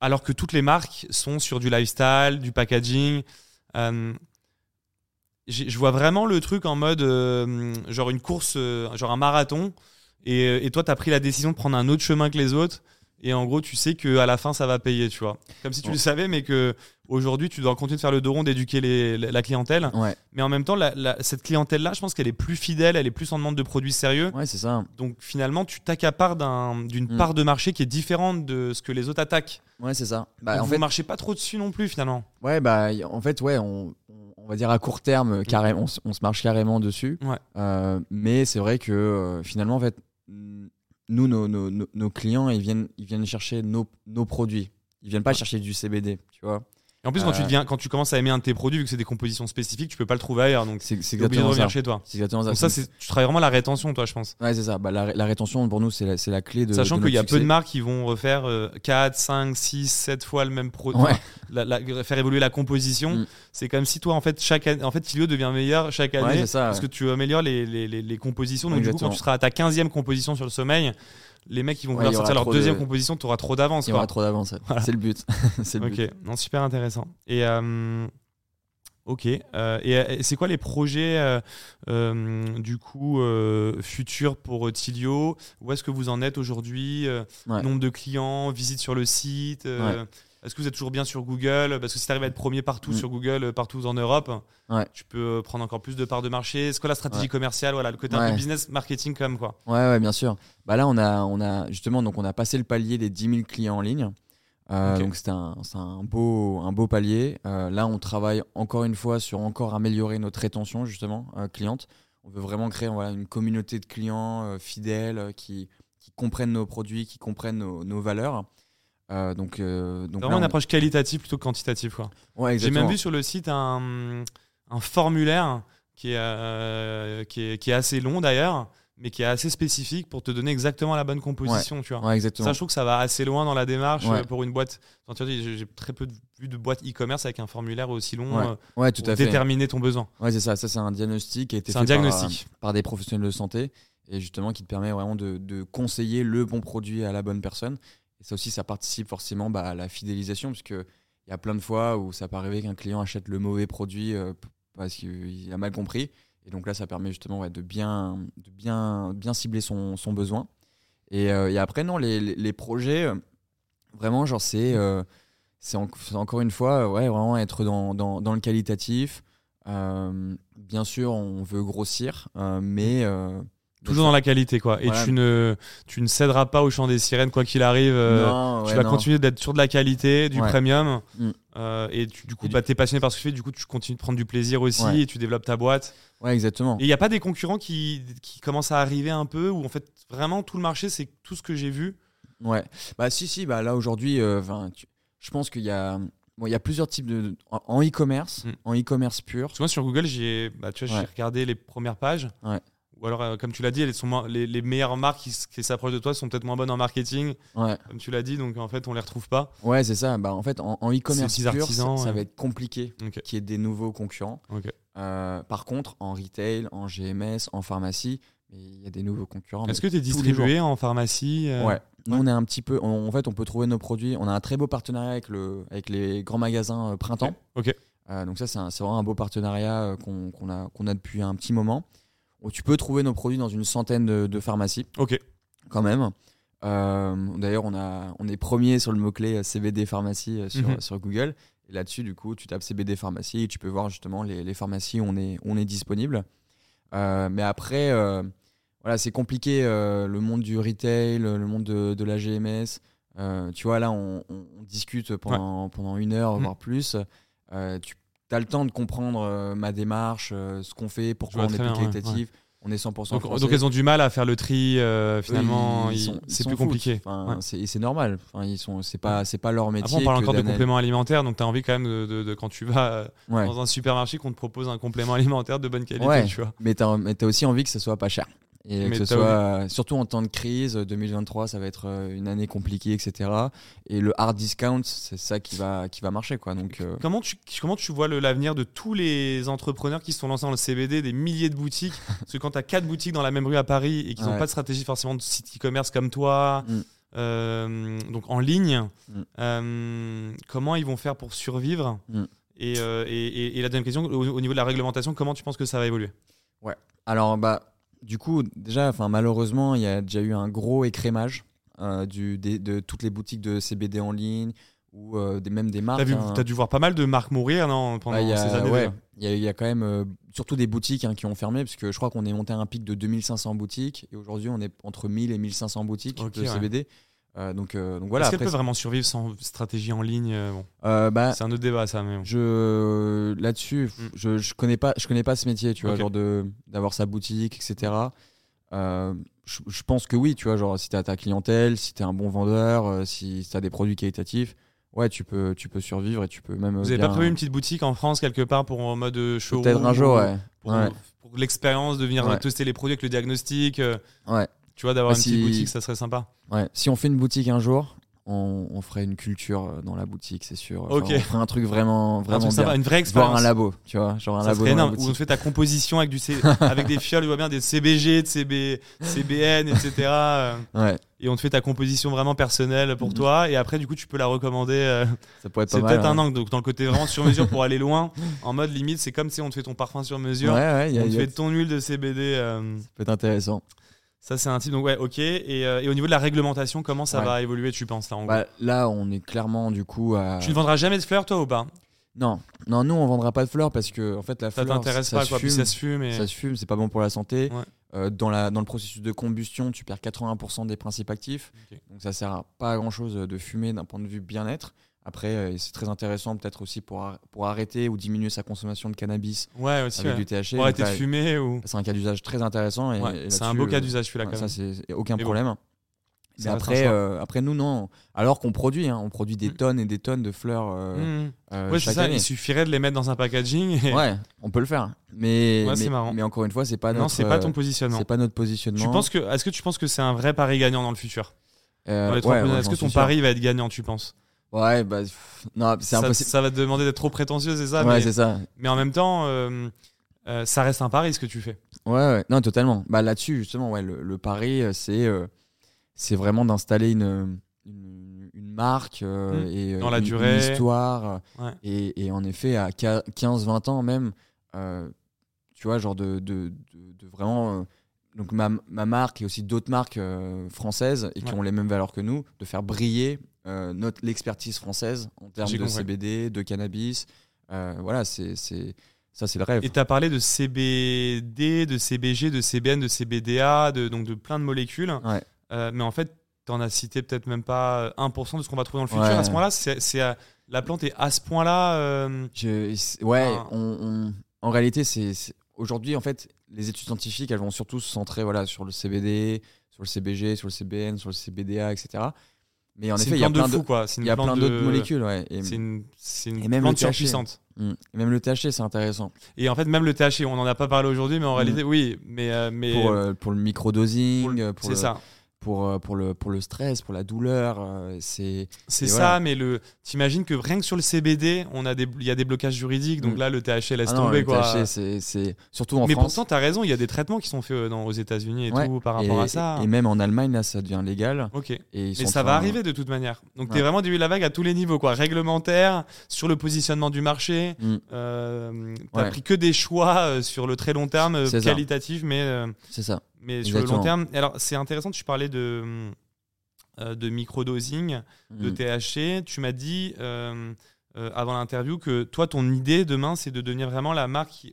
alors que toutes les marques sont sur du lifestyle, du packaging. Euh, je vois vraiment le truc en mode euh, genre une course, euh, genre un marathon. Et, euh, et toi, tu as pris la décision de prendre un autre chemin que les autres. Et en gros, tu sais qu'à la fin, ça va payer, tu vois. Comme si tu le savais, mais que aujourd'hui, tu dois continuer de faire le dos rond, d'éduquer les- la la clientèle. Ouais, Mais en même temps, la- la- cette clientèle-là, je pense qu'elle est plus fidèle, elle est plus en demande de produits sérieux. ouais, c'est ça. Donc finalement, tu t'accapares d'un- d'une Mm. part de marché qui est différente de ce que les autres attaquent. Ouais, c'est ça. Bah, Donc en vous fait, marchez pas trop dessus non plus, finalement. ouais, bah, en fait, ouais, on, va dire à court terme, carrément, on, se marche carrément dessus. Ouais. Euh, mais c'est vrai que euh, finalement, en fait, mm, nous, nos, nos, nos- nos clients, ils viennent, ils viennent chercher nos, nos produits. Ils viennent pas chercher du CBD, tu vois. En plus, quand, tu Euh. deviens, quand tu commences à aimer un de tes produits, vu que c'est des compositions spécifiques, tu peux pas le trouver ailleurs. Donc, C'est obligé de exactement revenir ça. chez toi. C'est exactement ça. Donc, ça, c'est- tu travailles vraiment la rétention, toi, je pense. Ouais, c'est ça. Bah, la, la rétention, pour nous, c'est la, clé de. Sachant qu'il y a peu de marques qui vont refaire euh, 4, 5, 6, 7 fois le même produit. Ouais. Faire évoluer la composition. Mm. C'est comme si toi, en fait, chaque année, en fait, Tilio devient meilleur chaque année. Ouais, c'est ça. parce que tu améliores les, les, les, les compositions. Donc, du coup, quand Exactement. tu seras à ta 15e composition sur le sommeil, les mecs qui vont Ouais, vouloir sortir leur deuxième de- composition, tu auras trop d'avance. Il y aura trop d'avance. Voilà. C'est le but. [laughs] c'est le Ok, but. non, super intéressant. Et euh, ok, euh, et, euh, c'est quoi les projets euh, euh, du coup futurs pour Tilio? Où est-ce que vous en êtes aujourd'hui Ouais. Nombre de clients, visites sur le site Est-ce que vous êtes toujours bien sur Google? Parce que si tu arrives à être premier partout Mm. sur Google, euh, partout en Europe, Ouais. tu peux euh, prendre encore plus de parts de marché. C'est quoi la stratégie Ouais. commerciale Voilà, le côté un Ouais. peu business marketing quand même quoi? Ouais, ouais, bien sûr. Bah là, on a, on a justement, donc on a passé le palier des 10 000 clients en ligne. Euh. Donc c'était un, c'est un beau, un beau palier. Euh, là, on travaille encore une fois sur encore améliorer notre rétention justement euh, cliente. On veut vraiment créer voilà, une communauté de clients fidèles qui, qui comprennent nos produits, qui comprennent nos, nos valeurs. Euh, donc, euh, donc Vraiment là, une on- approche qualitative plutôt que quantitative quoi. Ouais, J'ai même vu sur le site un, un formulaire qui est, euh, qui, est, qui est assez long d'ailleurs, mais qui est assez spécifique pour te donner exactement la bonne composition. Tu vois. Ouais, exactement. Ça, je trouve que ça va assez loin dans la démarche Ouais. pour une boîte. J'ai très peu vu de boîtes e-commerce avec un formulaire aussi long euh, tout pour à fait. déterminer ton besoin. Ouais, c'est ça. Ça, c'est un diagnostic qui a été fait un par, diagnostic. euh, Par, des professionnels de santé et justement qui te permet vraiment de, de conseiller le bon produit à la bonne personne. Et ça aussi, ça participe forcément bah, à la fidélisation puisque il y a plein de fois où ça peut arriver qu'un client achète le mauvais produit euh, parce qu'il a mal compris. Et donc là, ça permet justement de, bien, de bien, bien cibler son, besoin. Et, euh, et après, non, les, les- projets, euh, vraiment, genre, c'est c'est en- c'est encore une fois, ouais, vraiment être dans, dans, dans le qualitatif. Bien sûr, on veut grossir, mais. Toujours dans la qualité, quoi. Et tu, ne, tu ne céderas pas au chant des sirènes, quoi qu'il arrive. euh, Non, tu ouais, vas non. continuer d'être sur de la qualité, du Ouais. premium. Mm. euh, et tu- du coup, bah, tu es passionné par ce que tu fais. Du coup, tu continues de prendre du plaisir aussi Ouais. et tu développes ta boîte. Ouais, exactement. Et il n'y a pas des concurrents qui, qui commencent à arriver un peu où en fait vraiment tout le marché c'est tout ce que j'ai vu? Ouais. Bah, si, si, bah, là aujourd'hui, euh, tu- je pense qu'il y a. Bon, il y a plusieurs types de. En e-commerce, Mm. en e-commerce pur. Parce que moi sur Google j'ai bah, tu vois, Ouais. regardé les premières pages. Ouais. Ou alors euh, comme tu l'as dit, elles sont moins- les, les meilleures marques qui, s'approchent de toi sont peut-être moins bonnes en marketing, Ouais, comme tu l'as dit. Donc en fait on les retrouve pas. ouais c'est ça. Bah, en fait, en, en e-commerce pur, artisans, ça, va être compliqué Ok. qu'il y ait des nouveaux concurrents. Euh, par contre, en retail, en GMS, en pharmacie, il y a des nouveaux concurrents. Est-ce que tu es distribué en pharmacie euh, Ouais. Nous, on est un petit peu. on- en fait, on peut trouver nos produits. On a un très beau partenariat avec, le, avec les grands magasins euh, Printemps. Ok. Donc, ça, c'est vraiment un beau partenariat qu'on qu'on a, qu'on a depuis un petit moment. Où tu peux trouver nos produits dans une centaine de, de pharmacies, Ok. quand même. Euh, D'ailleurs, on, a- on est premier sur le mot-clé euh, CBD pharmacie euh, sur, Mhm. sur Google. Et là-dessus, du coup, tu tapes CBD pharmacie et tu peux voir justement les, les pharmacies où on est, où on est disponible. Euh, mais après, euh, voilà, c'est compliqué le monde du retail, le monde de, de la GMS. Tu vois, là, on, discute pendant, pendant une heure, Mhm. voire plus. Euh, tu as le temps de comprendre euh, ma démarche, euh, ce qu'on fait, pourquoi on est plus ouais, qualitatif. On est 100% Donc, français. donc elles ont du mal à faire le tri euh, finalement. C'est plus compliqué. Enfin, Ouais. c'est- et c'est normal. Enfin, ils sont, c'est pas, c'est pas leur métier. Après, on parle encore de compléments alimentaires, donc tu as envie quand même de, de- de- quand tu vas dans un supermarché qu'on te propose un complément [laughs] alimentaire de bonne qualité, tu vois. Mais t'as as aussi envie que ce soit pas cher. Et Mais que ce soit, euh, surtout en temps de crise, 2023, ça va être euh, une année compliquée, etc. Et le hard discount, c'est ça qui va, qui va marcher, quoi. Donc, euh, Comment tu, comment tu vois l'avenir de tous les entrepreneurs qui se sont lancés dans le CBD, des milliers de boutiques? [laughs] Parce que quand tu as quatre boutiques dans la même rue à Paris et qu'ils n'ont Ouais. pas de stratégie forcément de site e-commerce comme toi, Mm. euh, donc en ligne, Mm. euh, comment ils vont faire pour survivre? Mm. et, euh, et- et- et la deuxième question, au, au niveau de la réglementation, comment tu penses que ça va évoluer? Alors, bah, du coup, déjà, enfin, malheureusement, il y a déjà eu un gros écrémage euh, du, des- de toutes les boutiques de CBD en ligne ou euh, des, même des marques. Tu hein. as, dû voir pas mal de marques mourir non, pendant Bah, il y a- ces années ouais, il y, a- il y a quand même euh, surtout des boutiques hein, qui ont fermé, parce que je crois qu'on est monté à un pic de 2500 boutiques, et aujourd'hui on est entre 1000 et 1500 boutiques de ouais. CBD. Euh, donc, euh, donc voilà. Est-ce qu'elle peut vraiment survivre sans stratégie en ligne euh, bon, euh, bah, C'est un autre débat ça, mais bon. je là-dessus, Mm. je, je connais pas, je connais pas ce métier, tu vois, genre de d'avoir sa boutique, etc. Je, je pense que oui, tu vois, genre si t'as ta clientèle, si t'es un bon vendeur, si t'as des produits qualitatifs, ouais, tu peux, tu peux survivre et tu peux même. Vous avez bien- pas prévu une petite boutique en France quelque part pour en mode showroom Peut-être un jour, ou- ouais. Pour, Ouais. pour l'expérience de venir Ouais. tester les produits avec le diagnostic. Ouais. Tu vois, d'avoir Bah, une si- petite boutique, ça serait sympa. Ouais, si on fait une boutique un jour, on, on ferait une culture euh, dans la boutique, c'est sûr. Enfin, Ok. On ferait un truc vraiment, Un vraiment truc sympa, bien. une vraie expérience. un labo, tu vois, genre un Ça labo serait énorme. Où on fait ta composition avec, du C- [laughs] avec des fioles, tu vois bien, des CBG, de CB, CBN, etc. [laughs] Ouais, Et on te fait ta composition vraiment personnelle pour Mhm. toi. Et après, du coup, tu peux la recommander. euh, ça pourrait être c'est peut-être un angle. Donc, dans le côté vraiment sur mesure pour [laughs] aller loin. En mode limite, c'est comme si on te fait ton parfum sur mesure. Ouais, ouais, y a- on te y a- fait ton huile de CBD. euh, ça peut être intéressant. Ça, c'est un type. Donc, ouais, ok. Et, euh, et au niveau de la réglementation, comment ça Ouais. va évoluer, tu penses, là, en gros Bah, là, on est clairement du coup à. Tu ne vendras jamais de fleurs, toi, ou pas? Non, non, nous on vendra pas de fleurs parce que en fait la Ça fleur t'intéresse ça pas, se quoi. Fume, ça se fume. Et... ça se fume, c'est pas bon pour la santé. Ouais. Euh, dans, la, dans le processus de combustion, tu perds 80% des principes actifs. Donc ça sert à pas à grand chose de fumer d'un point de vue bien-être. Après, euh, c'est très intéressant peut-être aussi pour, pour arrêter ou diminuer sa consommation de cannabis Ouais, aussi. avec ouais. du THC. Pour arrêter de fumer ou. C'est un cas d'usage très intéressant. Et, Ouais, et c'est un beau cas euh, d'usage, celui-là, ça, c'est aucun problème. Mais après, euh, après, nous, non. Alors qu'on produit, hein, on produit des Mm. tonnes et des tonnes de fleurs euh, Mhm. euh, Ouais, chaque ça. année. Il suffirait de les mettre dans un packaging. Et... Ouais, on peut le faire. Mais, Ouais, mais, marrant. mais encore une fois, c'est pas non, notre, c'est pas ton positionnement. c'est pas notre positionnement. Tu penses que, est-ce que tu penses que c'est un vrai pari gagnant dans le futur? Ouais, Est-ce que ton pari va être gagnant, tu penses? Ouais, bah, pff, non, c'est ça, impossible. ça va te demander d'être trop prétentieux, c'est ça ouais, mais, c'est ça. mais en même temps, euh, euh, ça reste un pari ce que tu fais. Ouais, ouais, non, totalement. Bah là-dessus, justement, ouais, le, le pari, euh, c'est euh, c'est vraiment d'installer une, une, une marque euh, Mm. et Dans la une, durée. une histoire. Ouais. Et, et en effet, à 15-20 ans même, tu vois, genre de, de, de, de vraiment. donc ma, ma marque et aussi d'autres marques euh, françaises et qui Ouais. ont les mêmes valeurs que nous, de faire briller notre l'expertise française en termes de compris. CBD, de cannabis. Euh, voilà, c'est c'est- ça, c'est le rêve. Et tu as parlé de CBD, de CBG, de CBN, de CBDA, de, donc de plein de molécules. Ouais. Euh, mais en fait, tu en as cité peut-être même pas 1% de ce qu'on va trouver dans le futur. Ouais. À ce moment-là, c'est, c'est, euh, la plante est à ce point-là. euh, ouais, Ah. on, on- en réalité, c'est c'est- aujourd'hui, en fait, les études scientifiques, elles vont surtout se centrer voilà, sur le CBD, sur le CBG, sur le CBN, sur le CBDA, etc. Mais en effet, il y a de plein fou, de, quoi. Il y a plein de- d'autres molécules. Ouais. Et, C'est une, une Et même plante le. Mm. Et même le THC, c'est intéressant. Et en fait, même le THC, on n'en a pas parlé aujourd'hui, mais en réalité, oui. Mais, euh, mais Pour, euh, pour le microdosing, pour le- euh, pour, c'est le, ça. Pour, euh, pour, le, pour le stress, pour la douleur. euh, c'est ça, voilà. mais le, t'imagines que rien que sur le CBD, on a des, il y a des blocages juridiques, donc Mm. là, le THC laisse Ah non, tomber, le quoi. THC, c'est- surtout en mais France. pourtant, t'as raison, il y a des traitements qui sont faits euh, dans, aux États-Unis et Ouais. tout par rapport et, à ça. et même en Allemagne, là, ça devient légal. Ok. Et Mais ça va arriver de toute manière. Donc, t'es Ouais. vraiment début de la vague à tous les niveaux, quoi. Réglementaire, sur le positionnement du marché. Mm. Euh, t'as Ouais. pris que des choix sur le très long terme, qualitatifs, mais, euh, C'est ça. Mais sur le long terme. Alors, c'est intéressant, tu parlais de, euh, de microdosing. de Mm. THC. Tu m'as dit euh, euh, avant l'interview que toi, ton idée demain, c'est de devenir vraiment la marque qui,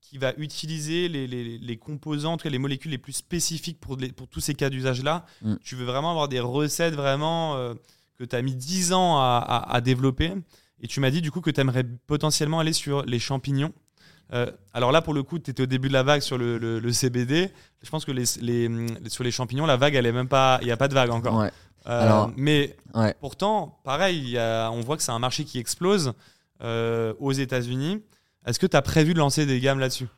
qui va utiliser les, les, les composants, les molécules les plus spécifiques pour, les- pour tous ces cas d'usage-là. Mm. Tu veux vraiment avoir des recettes vraiment euh, que tu as mis 10 ans à, à- à développer. Et tu m'as dit du coup que tu aimerais potentiellement aller sur les champignons. Euh, alors là, pour le coup, tu étais au début de la vague sur le, le- le CBD. Je pense que les, les- sur les champignons, la vague, elle est même pas. Il n'y a pas de vague encore. Ouais. Euh, Alors- mais Ouais. pourtant, pareil, il y a- on voit que c'est un marché qui explose euh, aux États-Unis. Est-ce que tu as prévu de lancer des gammes là-dessus?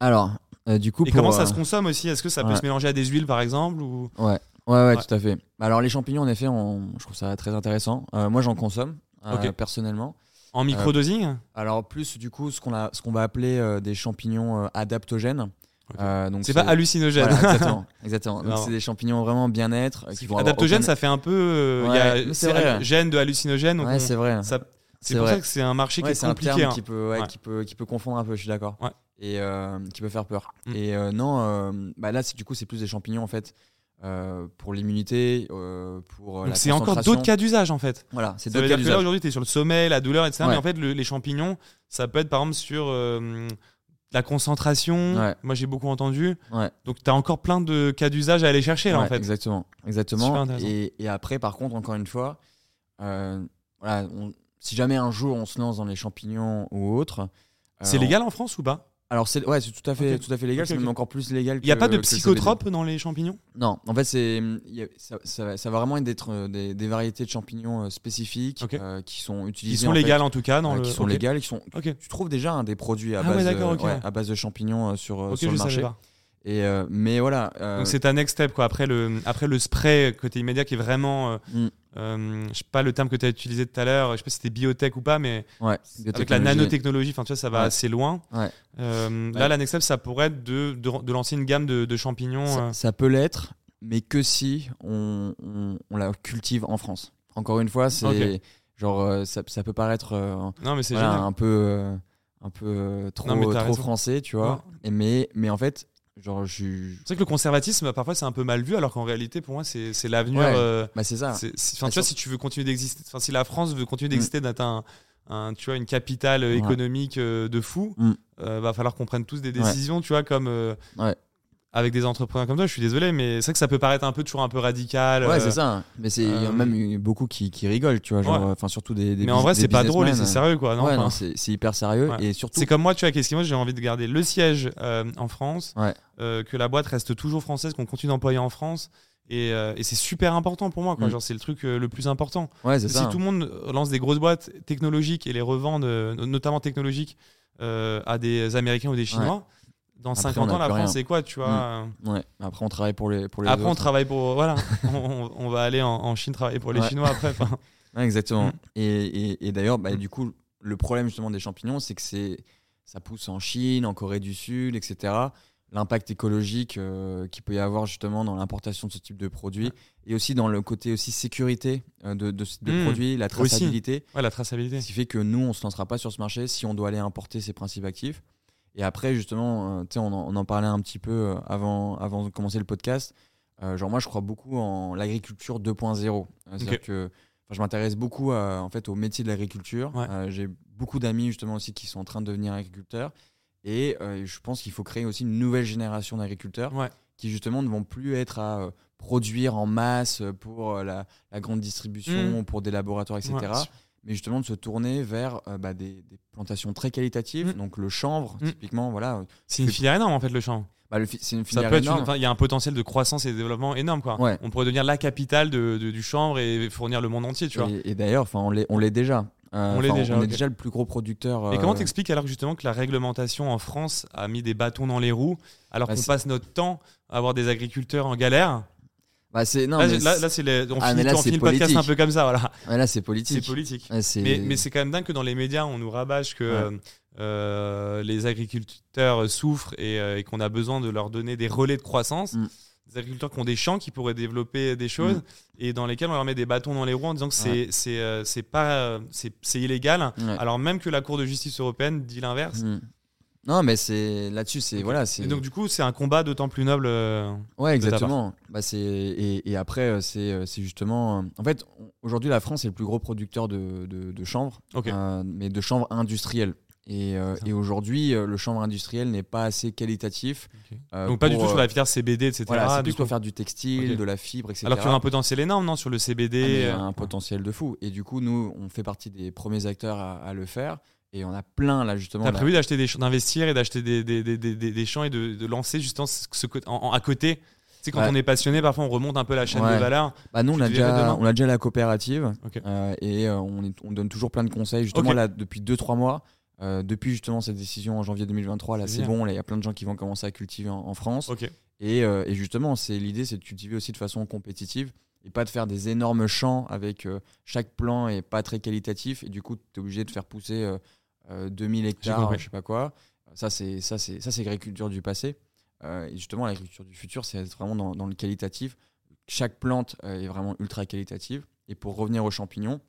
Alors, du coup, Et pour, comment ça se consomme aussi? Est-ce que ça peut se mélanger à des huiles par exemple ou... Ouais, ouais, tout à fait. Alors, les champignons, en effet, on- je trouve ça très intéressant. Moi, j'en consomme, personnellement. En microdosing Alors, plus, du coup, ce qu'on va appeler euh, des champignons euh, adaptogènes. Ok. Euh, C'est pas hallucinogène. Voilà, exactement. [laughs] exactement. Donc, c'est des champignons vraiment bien-être. euh, qui vont avoir Adaptogène, aucun- ça fait un peu. euh, Ouais, y a- c'est gène de hallucinogène. Ouais, on- c'est vrai. ça- c'est pour vrai. ça que c'est un marché Ouais, qui est un compliqué. terme hein. qui peut, ouais, Ouais. qui, peut, qui peut confondre un peu, je suis d'accord. Et euh, qui peut faire peur. Mm. Et euh, non, euh, bah là, du coup, c'est plus des champignons, en fait, euh, pour l'immunité, euh, pour euh, Donc la c'est encore d'autres cas d'usage en fait. Voilà, c'est d'autres cas là d'usage. aujourd'hui tu es sur le sommeil, la douleur, etc. Ouais. Mais en fait le- les champignons, ça peut être par exemple sur euh, la concentration. Ouais. Moi j'ai beaucoup entendu. Ouais. Donc tu as encore plein de cas d'usage à aller chercher là, en fait. Exactement. Exactement. Et, et après, par contre, encore une fois, voilà, on- si jamais un jour on se lance dans les champignons ou autre. C'est légal en France ou pas? Alors, c'est ouais, c'est tout à fait, tout à fait légal. C'est même encore plus légal. Il n'y a pas de psychotropes dans les champignons? Non, en fait, c'est a- ça, ça va- ça va vraiment être euh, des, des variétés de champignons euh, spécifiques euh, qui sont Qui utilisées. sont en fait, légales en tout cas dans euh, le. qui sont légales, qui sont. Tu trouves déjà hein, des produits à Ah base, ouais, à base de champignons sur, le marché. pas. Et euh, mais voilà. euh, Donc c'est un next step quoi. Après le après le spray côté immédiat qui est vraiment euh, Mm. euh, je sais pas le terme que tu as utilisé tout à l'heure, je sais pas si c'était biotech ou pas, mais Ouais, avec la nanotechnologie, enfin tu vois, ça va Ouais. assez loin. Ouais. Là, la next step, ça pourrait être de, de, de lancer une gamme de, de champignons. Ça, ça peut l'être, mais que si on, on- on la cultive en France. Encore une fois, c'est genre ça, ça peut paraître Non, mais c'est voilà, un peu un peu trop Non, trop français, tu vois. Et mais mais en fait, genre je C'est vrai que le conservatisme, parfois, c'est un peu mal vu, alors qu'en réalité, pour moi, c'est c'est l'avenir. Ouais. euh, bah c'est ça. c'est- c'est- Enfin, tu vois, si tu veux continuer d'exister, enfin, si la France veut continuer Mm. d'exister, d'être un, un- tu vois, une capitale Ouais. économique euh, de fou, Mm. euh, va falloir qu'on prenne tous des décisions, tu vois, comme. Avec des entrepreneurs comme toi. Je suis désolé, mais c'est vrai que ça peut paraître un peu toujours un peu radical. Ouais, euh, c'est ça. Mais c'est il y a euh, même beaucoup qui, qui rigolent, tu vois, genre Ouais. enfin surtout des, des Mais en vrai, c'est pas drôle et c'est sérieux, quoi. Non, ouais, non, c'est hyper sérieux Ouais. et surtout c'est comme moi, tu vois, avec Eskimo, j'ai envie de garder le siège euh, en France, euh, que la boîte reste toujours française, qu'on continue d'employer en France. Et, euh, et c'est super important pour moi, quoi. Mm. Genre, c'est le truc euh, le plus important. ouais, c'est Si ça. tout le monde lance des grosses boîtes technologiques et les revend, euh, notamment technologiques, euh, à des Américains ou des Chinois, dans Après, 50 on ans, la France, c'est quoi, tu vois euh, Ouais. Après on travaille pour les pour les Après, on travaille pour. Voilà, [laughs] on, on va aller en, en Chine travailler pour les Ouais. Chinois après. Ouais, exactement. Mm. Et, et, et d'ailleurs, bah, Mm. du coup, le problème justement des champignons, c'est que c'est ça pousse en Chine, en Corée du Sud, etc. L'impact écologique euh, qu'il peut y avoir justement dans l'importation de ce type de produits et aussi dans le côté aussi sécurité euh, de, de, de Mm. produits, la traçabilité. Ouais, la traçabilité. Ce qui fait que nous, on se lancera pas sur ce marché si on doit aller importer ces principes actifs. Et après, justement, euh, on, en- on en parlait un petit peu euh, avant, avant de commencer le podcast. Euh, genre, moi, je crois beaucoup en l'agriculture 2.0. Euh, C'est-à-dire Ok. que je m'intéresse beaucoup à, en fait, au métier de l'agriculture. Ouais. J'ai beaucoup d'amis, justement, aussi qui sont en train de devenir agriculteurs. Et je pense qu'il faut créer aussi une nouvelle génération d'agriculteurs Ouais. qui, justement, ne vont plus être à produire en masse pour la, la grande distribution, Mm. pour des laboratoires, etc Ouais, mais justement de se tourner vers euh, bah, des, des plantations très qualitatives. Mm. Donc le chanvre, Mm. typiquement, voilà. C'est une filière énorme en fait, le champ. Bah, c'est une filière énorme. Il y a un potentiel de croissance et de développement énorme. Quoi. Ouais. On pourrait devenir la capitale de, de- du chanvre et fournir le monde entier. Tu vois. Et, et d'ailleurs, on l'est, déjà. Euh, On l'est déjà, On est déjà le plus gros producteur. Et comment euh, t'expliques alors justement que la réglementation en France a mis des bâtons dans les roues alors Bah, qu'on passe notre temps à avoir des agriculteurs en galère bah, c'est non, Là, mais là, c'est- là, c'est les- on Ah, finit, mais là, on c'est finit le podcast politique. un peu comme ça. Voilà. ouais, là, c'est C'est politique. politique. Ouais, c'est- Mais, mais c'est quand même dingue que dans les médias, on nous rabâche que Ouais. euh, les agriculteurs souffrent et, euh, et qu'on a besoin de leur donner des relais de croissance. Mm. Des agriculteurs qui ont des champs, qui pourraient développer des choses Mm. et dans lesquels on leur met des bâtons dans les roues en disant que c'est c'est euh, pas c'est c'est illégal. Ouais. Alors même que la Cour de justice européenne dit l'inverse. Mm. Non, mais c'est là-dessus, c'est voilà, c'est Et donc du coup, c'est un combat d'autant plus noble. euh, Ouais, exactement. Bah, c'est et, et après euh, c'est euh, c'est justement euh, en fait aujourd'hui la France est le plus gros producteur de, de, de chanvre, euh, mais de chanvre industriel. Et, euh, et aujourd'hui le chanvre industriel n'est pas assez qualitatif. donc pas du tout sur la filière CBD, etc. Voilà, c'est du plus pour faire du textile, de la fibre, etc. Alors qu'il y a un potentiel énorme, non, sur le CBD. Ah, mais il y a un potentiel de fou. Et du coup, nous, on fait partie des premiers acteurs à, à le faire. Et on a plein là justement. T'as prévu d'acheter des champs- d'investir et d'acheter des, des, des, des, champs et de, de lancer justement ce, ce côté- en, en- à côté? Tu sais, quand Ouais. on est passionné, parfois on remonte un peu la chaîne Ouais. de valeur. Bah nous, on a, déjà, on a déjà la coopérative euh, et euh, on, est- on donne toujours plein de conseils. Justement, là, depuis 2-3 mois, euh, depuis justement cette décision en janvier 2023, là, C'est bon. Il y a plein de gens qui vont commencer à cultiver en, en France. Et, et justement, c'est l'idée, c'est de cultiver aussi de façon compétitive et pas de faire des énormes champs avec chaque plan est pas très qualitatif. Et du coup, tu es obligé de faire pousser 2000 hectares, compris. je sais pas quoi. Ça, c'est ça, c'est ça, c'est l'agriculture du passé. Euh, et justement, l'agriculture du futur, c'est vraiment dans, dans le qualitatif. Chaque plante euh, est vraiment ultra qualitative. Et pour revenir aux champignons,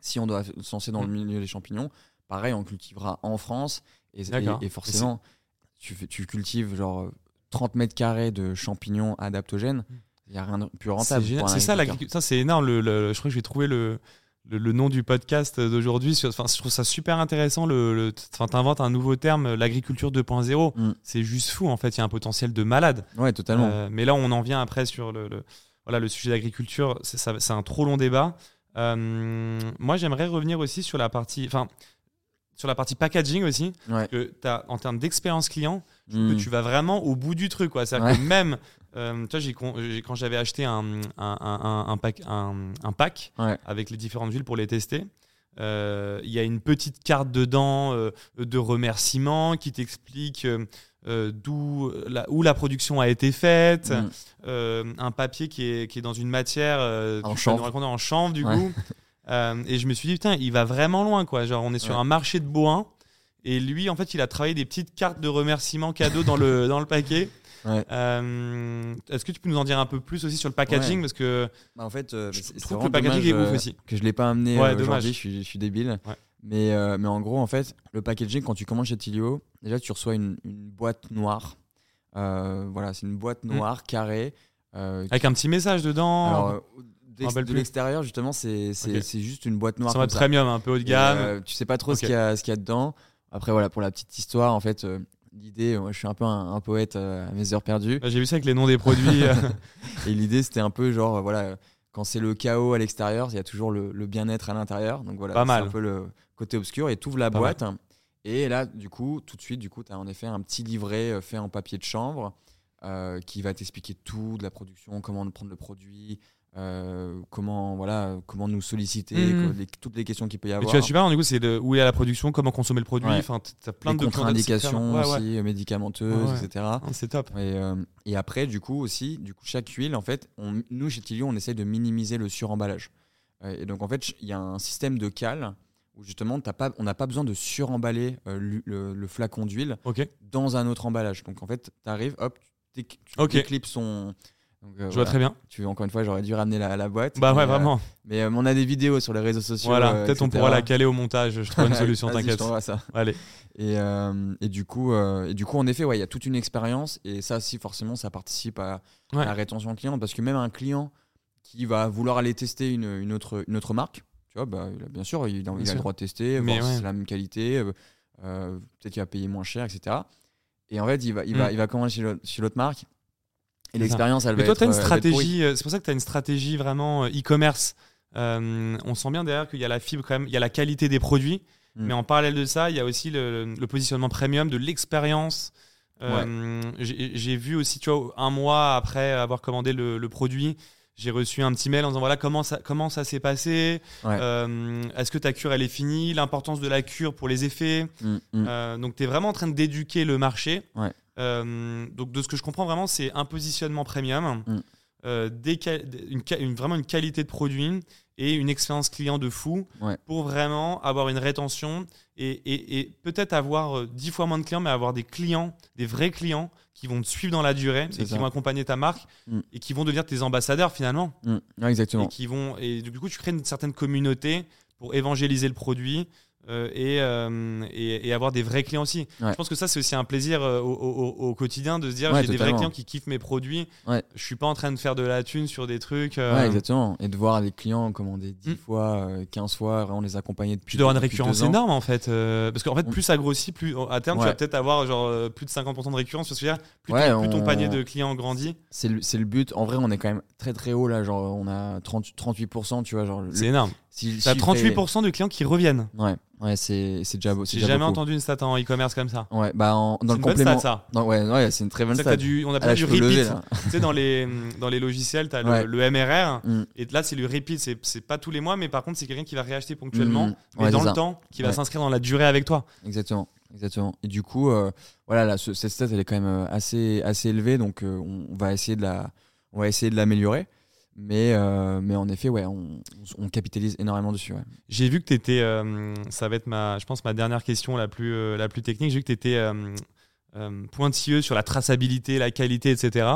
si on doit se lancer dans le milieu des champignons, pareil, on cultivera en France. Et, D'accord. et- et forcément, tu, fais- tu cultives genre 30 mètres carrés de champignons adaptogènes. Il n'y a rien de plus rentable. C'est ça. Ça, c'est énorme. Le, le- je crois que je vais trouver le, le, le nom du podcast d'aujourd'hui. Enfin, je trouve ça super intéressant. Le, le- enfin, t'inventes un nouveau terme, l'agriculture 2.0. Mm. C'est juste fou. En fait, il y a un potentiel de malade. Ouais, totalement. Euh, mais là, on en vient après sur le, le- voilà, le sujet d'agriculture. C'est un trop long débat. Euh, moi, j'aimerais revenir aussi sur la partie, enfin, sur la partie packaging aussi. Ouais. Que as, en termes d'expérience client, trouve Mm. que tu vas vraiment au bout du truc. quoi. C'est-à-dire Ouais. que même, euh, tu vois, quand j'avais acheté un, un, un- un pack, un, un pack Ouais. avec les différentes huiles pour les tester. euh, Il y a une petite carte dedans euh, de remerciements qui t'explique euh, d'où la, où la production a été faite, Mm. un papier qui est, qui est dans une matière En chanvre. en chanvre du Ouais. coup. Et je me suis dit putain, il va vraiment loin quoi. Genre on est sur Ouais. un marché de bois et lui en fait il a travaillé des petites cartes de remerciements cadeaux dans le dans le paquet. Ouais. Euh, Est-ce que tu peux nous en dire un peu plus aussi sur le packaging Ouais. parce que Bah, en fait, euh, je trouve que le packaging est ouf euh, aussi. que je l'ai pas amené Ouais, aujourd'hui. Je suis, je suis débile. Mais, euh, mais en gros, en fait, le packaging, quand tu commandes chez Tilio, déjà, tu reçois une, une boîte noire. Voilà, c'est une boîte Mm. noire, carrée. Avec un petit message dedans. Alors, de l'extérieur, justement, c'est c'est- Ok. c'est juste une boîte noire. ça va premium, un peu haut de gamme. euh, tu sais pas trop ce qu'il y, a- ce qu'il y a dedans. Après, voilà, pour la petite histoire, en fait, euh, l'idée, moi, je suis un peu un, un poète euh, à mes heures perdues. J'ai vu ça avec les noms des produits. [laughs] Et l'idée, c'était un peu genre, euh, voilà, euh, quand c'est le chaos à l'extérieur, il y a toujours le, le bien-être à l'intérieur. Donc voilà, Pas c'est mal. un peu le côté obscur. Et tu ouvres la Pas boîte. Et là, du coup, tout de suite, du coup, tu as en effet un petit livret fait en papier de chanvre euh, qui va t'expliquer tout de la production, comment prendre le produit. Euh, comment voilà comment nous solliciter les- toutes les questions qu'il peut y avoir tu vois super, du coup, c'est de- où est la production, comment consommer le produit. Ouais. Enfin, t'as plein les de contre-indications. Ouais, ouais. aussi euh, médicamenteuses Ouais, ouais. etc Ah, C'est top. et, euh, et après, du coup, aussi, du coup, chaque huile, en fait, on- nous, chez Tilio, on essaye de minimiser le suremballage. Euh, et donc, en fait, il y a un système de cale où, justement, t'as pas, on n'a pas besoin de suremballer euh, le, le flacon d'huile dans un autre emballage. Donc, en fait, tu arrives, hop, tu, tu Ok. déclips son. Donc, euh, Je vois très bien. Tu, encore une fois, j'aurais dû ramener la, la boîte. Bah ouais, mais, euh, vraiment. mais euh, on a des vidéos sur les réseaux sociaux. Voilà, peut-être on pourra la caler au montage. Je trouve une [laughs] solution, je t'inquiète. t'envoie ça. Allez. Et, et, du coup, et du coup, en effet, ouais, il y a toute une expérience. Et ça, si forcément, ça participe à, à Ouais. la rétention client. Parce que même un client qui va vouloir aller tester une, une autre, une autre marque, tu vois, bah, bien sûr, il, a- il a sûr. le droit de tester, Mais voir si ouais. c'est la même qualité. Peut-être qu'il va payer moins cher, etc. Et en fait, il va, il va, Mm. il va commander chez l'autre marque. Et l'expérience, elle Mais va toi, être. tu as une euh, stratégie. euh, C'est pour ça que tu as une stratégie vraiment euh, e-commerce. Euh, on sent bien derrière qu'il y a la fibre quand même, il y a la qualité des produits. Mm. Mais en parallèle de ça, il y a aussi le, le positionnement premium, de l'expérience. Euh, j'ai j'ai vu aussi, tu vois, un mois après avoir commandé le, le produit, j'ai reçu un petit mail en disant voilà comment ça, comment ça s'est passé, Ouais. Euh, est-ce que ta cure elle est finie, l'importance de la cure pour les effets? Mm, mm. Euh, donc tu es vraiment en train d'éduquer le marché. Ouais. Euh, donc de ce que je comprends vraiment, c'est un positionnement premium, Mm. euh, des quali- une, ca- une- vraiment une qualité de produit et une expérience client de fou Ouais. pour vraiment avoir une rétention et, et- et peut-être avoir euh, dix fois moins de clients, mais avoir des clients, des vrais clients qui vont te suivre dans la durée et qui vont accompagner ta marque Mm. et qui vont devenir tes ambassadeurs finalement. Mm. Ouais, exactement. Et qui vont et du coup tu crées une certaine communauté pour évangéliser le produit euh, et, euh, et, et avoir des vrais clients aussi. Ouais. Je pense que ça c'est aussi un plaisir euh, au, au- au quotidien de se dire Ouais, j'ai des vrais clients qui kiffent mes produits. Ouais. Je suis pas en train de faire de la thune sur des trucs. Ouais, exactement. Et de voir les clients commander 10 Mm. fois, euh, 15 fois, vraiment les accompagner depuis Puis d'avoir une depuis récurrence énorme en fait. parce qu'en fait, On- plus ça grossit, plus à terme, tu vas peut-être avoir genre plus de 50% de récurrence. Parce que dire, plus, ton, plus ton on- panier de clients grandit, C'est le, le but. En vrai, on est quand même très très haut là. Genre, on a 30, 38%, tu vois. Genre, le- c'est énorme. Si T'as chiffre 38% de clients qui reviennent. Ouais, ouais c'est c'est déjà beau. J'ai jamais beaucoup. entendu une stat en e-commerce comme ça. Ouais, bah en- dans le une bonne complément. stat, ça. Ouais, ouais, c'est une très bonne stat. du, on Ah, appelle là, du lever, repeat. tu sais, dans les, dans les logiciels, tu as Ouais. le, le MRR. Mm. Et là, c'est le repeat. C'est, c'est pas tous les mois, mais par contre, c'est quelqu'un qui va réacheter ponctuellement, Mm. mais Ouais, dans le ça. temps, qui va s'inscrire dans la durée avec toi. Exactement, exactement. Et du coup, euh, voilà, là, ce- cette stat, elle est quand même euh, assez, assez élevée, donc euh, on va essayer de la, on va essayer de l'améliorer. Mais, euh, mais en effet, ouais, on, on capitalise énormément dessus. J'ai vu que tu étais, ça va être ma, je pense ma dernière question la plus, euh, la plus technique. J'ai vu que tu étais pointilleux sur la traçabilité, la qualité, etc.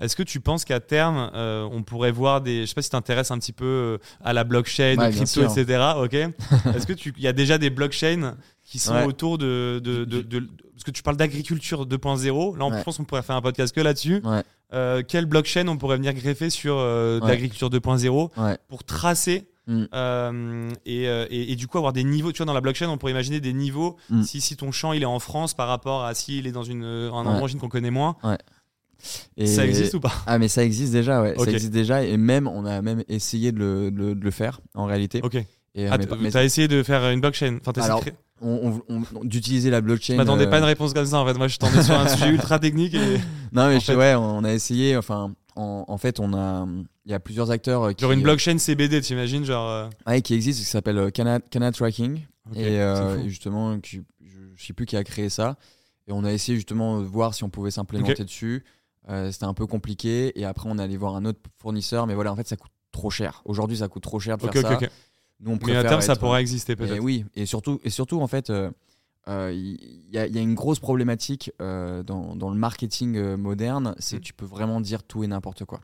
Est-ce que tu penses qu'à terme, euh, on pourrait voir des, je sais pas si tu t'intéresses un petit peu euh, à la blockchain, Ouais, crypto, etc. Ok. [laughs] Est-ce que tu, il y a déjà des blockchains qui sont Ouais. autour de, de, de- de- parce que tu parles d'agriculture 2.0. Là, on- Ouais. pense qu'on pourrait faire un podcast que là-dessus. Ouais, Euh, quelle blockchain on pourrait venir greffer sur euh, l'agriculture 2.0 ouais. pour tracer Mm. euh, et, euh, et- et du coup avoir des niveaux tu vois dans la blockchain on pourrait imaginer des niveaux Mm. si, si ton champ il est en France par rapport à s'il est dans une, un Ouais. qu'on connaît moins Et- ça existe ou pas? Ah, mais ça existe déjà, ouais. Ça existe déjà, et même, on a même essayé de le, de le- de le faire en réalité. ok Et, euh, ah, mais- t- mais- t'as essayé de faire une blockchain? Enfin, Alors, créer- on- on- on- d'utiliser la blockchain. je m'attendais euh, pas à une réponse comme ça en fait moi je tombé sur un [laughs] sujet ultra technique et Non, mais je- fait. ouais, on a essayé. Enfin, en, en fait, on a, il y a plusieurs acteurs euh, qui, genre une blockchain CBD t'imagines genre euh, ouais, qui existe, qui s'appelle euh, Cana, Cana Tracking. et, euh, justement, qui- je, je sais plus qui a créé ça. Et on a essayé justement de voir si on pouvait s'implémenter dessus. Euh, C'était un peu compliqué. Et après, on est allé voir un autre fournisseur. Mais voilà, en fait, ça coûte trop cher. Aujourd'hui, ça coûte trop cher de Ok, faire ça. Nous, on Mais à terme, ça être- pourra exister peut-être. oui, et surtout, et surtout en fait, euh, euh, il y, a- il y a une grosse problématique euh, dans, dans le marketing euh, moderne, c'est Mm. que tu peux vraiment dire tout et n'importe quoi.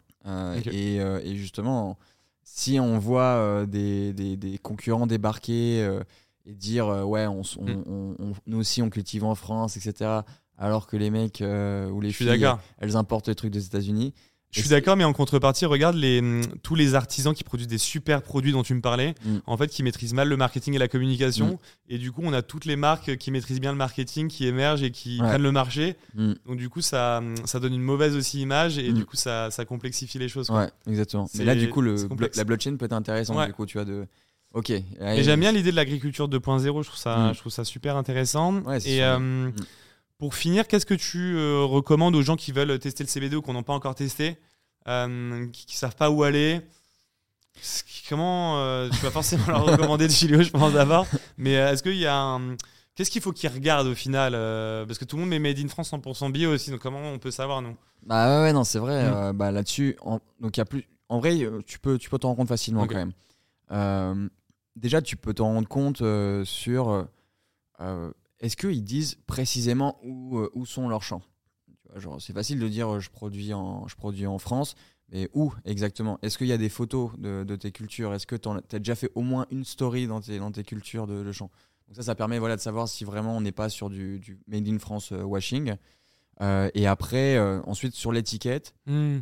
Et, et justement, si on voit des, des- des concurrents débarquer et dire ouais, on, s- on- Mm. on- nous aussi on cultive en France, etc. Alors que les mecs ou les filles, elles importent les trucs des États-Unis. Je suis d'accord, mais en contrepartie, regarde les, hum, tous les artisans qui produisent des super produits dont tu me parlais, Mm. en fait, qui maîtrisent mal le marketing et la communication. Et du coup, on a toutes les marques qui maîtrisent bien le marketing, qui émergent et qui Ouais. prennent le marché. Mm. Donc, du coup, ça, hum, ça donne une mauvaise aussi image et Mm. du coup, ça, ça complexifie les choses. quoi. Ouais, exactement. Mais là, du coup, le, la blockchain peut être intéressante. Ouais. Du coup, tu as de. Ok. Et j'aime bien l'idée de l'agriculture 2.0, je trouve ça, Mm. je trouve ça super intéressant. Ouais, c'est et sûr. Mm. Pour finir, qu'est-ce que tu euh, recommandes aux gens qui veulent tester le CBD ou qu'on n'a pas encore testé, euh, qui, qui savent pas où aller? Qui- Comment euh, tu vas forcément leur recommander de Chilio, je pense d'abord. Mais est-ce qu'il y a un Qu'est-ce qu'il faut qu'ils regardent au final Parce que tout le monde met Made in France 100% bio aussi, donc comment on peut savoir nous? Bah ouais, ouais, non, c'est vrai. Mm. euh, bah là-dessus, en, donc il y a plus. En vrai, tu peux, tu peux t'en rendre compte facilement quand même. Déjà, tu peux t'en rendre compte sur. Est-ce qu'ils disent précisément où, euh, où sont leurs champs? Tu vois, genre, C'est facile de dire euh, je produis en, je produis en France, mais où exactement? Est-ce qu'il y a des photos de, de tes cultures? Est-ce que tu as déjà fait au moins une story dans tes, dans tes cultures de, de champs? Donc ça, ça permet voilà, de savoir si vraiment on n'est pas sur du, du Made in France euh, washing. Euh, et après, euh, ensuite sur l'étiquette,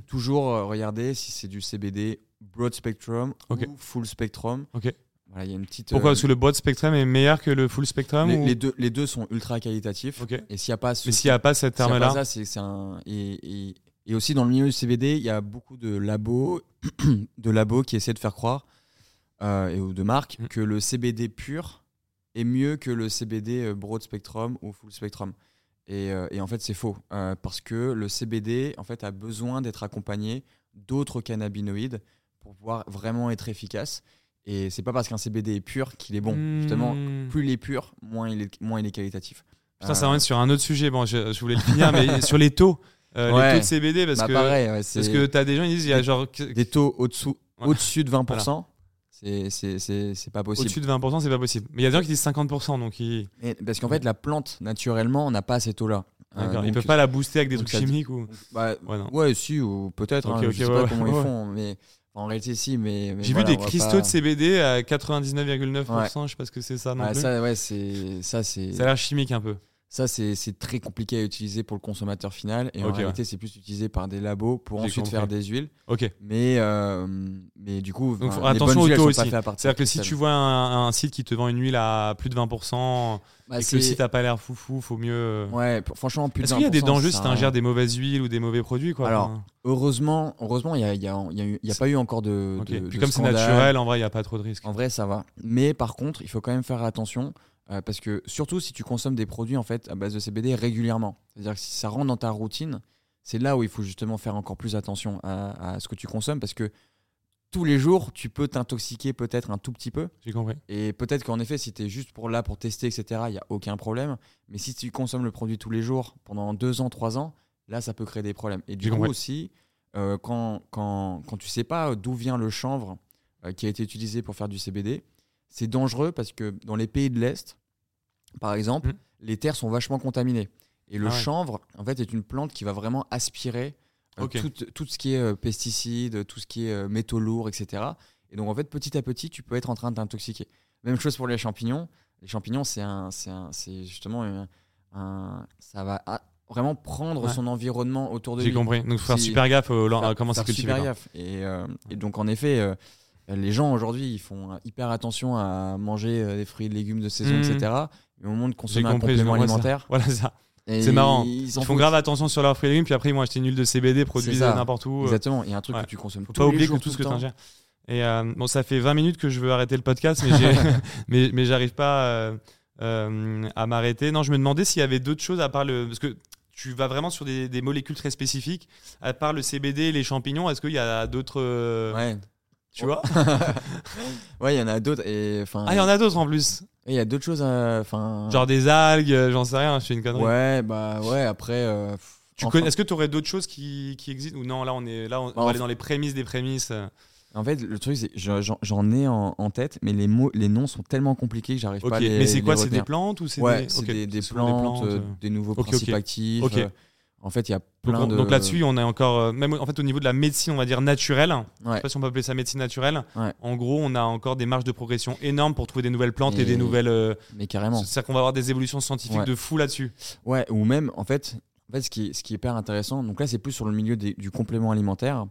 toujours euh, regarder si c'est du CBD broad spectrum Ok. ou full spectrum. Ok. Voilà, il y a une petite. Pourquoi? euh, Parce que le broad spectrum est meilleur que le full spectrum les, ou- les deux, les deux sont ultra qualitatifs. Et s'il n'y a pas ce Mais s'il n'y a pas cet s'il y a pas terme-là, ça, c'est c'est un. Et, et- et aussi dans le milieu du CBD, il y a beaucoup de labos, [clears throat] de labos qui essaient de faire croire euh, et ou de marques Mm. que le CBD pur est mieux que le CBD euh, broad spectrum ou full spectrum. Et, euh, et en fait, c'est faux euh, parce que le CBD en fait a besoin d'être accompagné d'autres cannabinoïdes pour pouvoir vraiment être efficace. Et c'est pas parce qu'un CBD est pur qu'il est bon. Justement, Hmm. plus il est pur, moins il est, moins il est qualitatif. Putain, ça Euh, m'amène sur un autre sujet. Bon, je, je voulais le finir, mais [laughs] sur les taux. Euh, Ouais. Les taux de CBD, parce bah, que, pareil, ouais, parce que t'as des gens qui disent il y a genre des taux au-dessous, Ouais. au-dessus de 20%, c'est- c'est c'est- c'est pas possible. au-dessus de 20%, c'est pas possible. Mais il y a des gens qui disent 50%, donc ils, Et- parce qu'en fait, la plante, naturellement, n'a pas ces taux-là. Euh, d'accord, ils donc- peuvent pas la booster avec des trucs ça chimiques ou. Bah, Ouais, ouais, si, ou peut-être. Ok, hein, ok, je sais ouais, pas comment ils font, mais en réalité, si. Mais, mais J'ai voilà, vu des cristaux pas- de CBD à 99,9%, je sais pas ce que c'est ça non Ouais, plus. ça, ouais, c'est ça, c'est Ça a l'air chimique un peu. ça, c'est très compliqué à utiliser pour le consommateur final. Et en ouais. réalité, c'est plus utilisé par des labos pour ensuite compris. faire des huiles. Ok. Mais, euh, mais du coup, Donc, enfin, attention bonnes au huiles, elles taux aussi. C'est-à-dire que si tu vois un, un site qui te vend une huile à plus de 20% Bah, et que le site a pas l'air foufou, faut mieux. Ouais, p- franchement, plus de Est-ce qu'il y a des 20%, dangers si tu ingères des mauvaises huiles ou des mauvais produits quoi Alors, Heureusement, heureusement, il n'y a, y a, y a y a pas eu encore de. ok. de- Puis de comme c'est naturel, en vrai, il n'y a pas trop de risques. En vrai, ça va. Mais par contre, il faut quand même faire attention euh, parce que surtout si tu consommes des produits en fait à base de CBD régulièrement, c'est-à-dire que si ça rentre dans ta routine, c'est là où il faut justement faire encore plus attention à, à ce que tu consommes parce que tous les jours, tu peux t'intoxiquer peut-être un tout petit peu. J'ai compris. Et peut-être qu'en effet, si tu es juste pour là pour tester, etc., il n'y a aucun problème. Mais si tu consommes le produit tous les jours pendant deux ans, trois ans, là, ça peut créer des problèmes. Et du coup compris. aussi, euh, quand, quand, quand tu sais pas d'où vient le chanvre euh, qui a été utilisé pour faire du CBD, c'est dangereux parce que dans les pays de l'Est, par exemple, Mhm. les terres sont vachement contaminées. Et le Ah ouais. chanvre, en fait, est une plante qui va vraiment aspirer euh, Ok. tout, tout ce qui est euh, pesticides, tout ce qui est euh, métaux lourds, etc. Et donc, en fait, petit à petit, tu peux être en train de t'intoxiquer. Même chose pour les champignons. Les champignons, c'est un, c'est justement un, un- ça va vraiment prendre Ouais. son environnement autour de J'ai lui. compris. Donc, faut faire super gaffe au- Faire- à comment c'est cultivé. super gaffe. Et, euh, et donc, en effet, euh, les gens aujourd'hui, ils font euh, hyper attention à manger euh, des fruits et légumes de saison, etc. Mais au moment de J'ai consommer un compris. j'ai complément ça. alimentaire, Voilà ça. C'est marrant. Ils, font grave attention sur et légumes, puis après ils vont acheter une huile de CBD produite n'importe où. euh. Exactement. Il y a un truc Ouais. que tu consommes Faut tous pas les oublier jours, que tout ce que tu ingères. Et euh, bon, ça fait 20 minutes que je veux arrêter le podcast, mais [laughs] mais, mais j'arrive pas euh, euh, à m'arrêter. Non, je me demandais s'il y avait d'autres choses à part le. Parce que tu vas vraiment sur des, des molécules très spécifiques. À part le CBD et les champignons, est-ce qu'il y a d'autres. Ouais. Tu vois [laughs] Ouais, il y en a d'autres. Et enfin, Ah, il y en a d'autres en plus. il y a d'autres choses. Enfin, Genre des algues, euh, j'en sais rien, je fais une connerie. Ouais, bah ouais. Après, euh, Tu enfin, connais- Est-ce que tu aurais d'autres choses qui, qui existent ou non Là, on est là, on, on Bah, va en aller dans les prémices des prémices. En fait, le truc, c'est j'en ai en, en tête, mais les mots, les noms sont tellement compliqués que j'arrive pas à les mais c'est quoi C'est des plantes ou c'est Ouais, des... c'est ok, des, des plantes, euh, des nouveaux Ok, principes actifs. En fait, il y a Donc, plein on- de. donc là-dessus, on est encore euh, même en fait au niveau de la médecine, on va dire naturelle. Je Ouais. sais pas si on peut appeler ça médecine naturelle. Ouais. En gros, on a encore des marges de progression énormes pour trouver des nouvelles plantes et, Et- des nouvelles. euh, Mais carrément. C'est-à-dire qu'on va avoir des évolutions scientifiques Ouais. de fou là-dessus. Ouais, ou même, en fait, en fait ce, qui est, ce qui est hyper intéressant, donc là, c'est plus sur le milieu des- du complément alimentaire,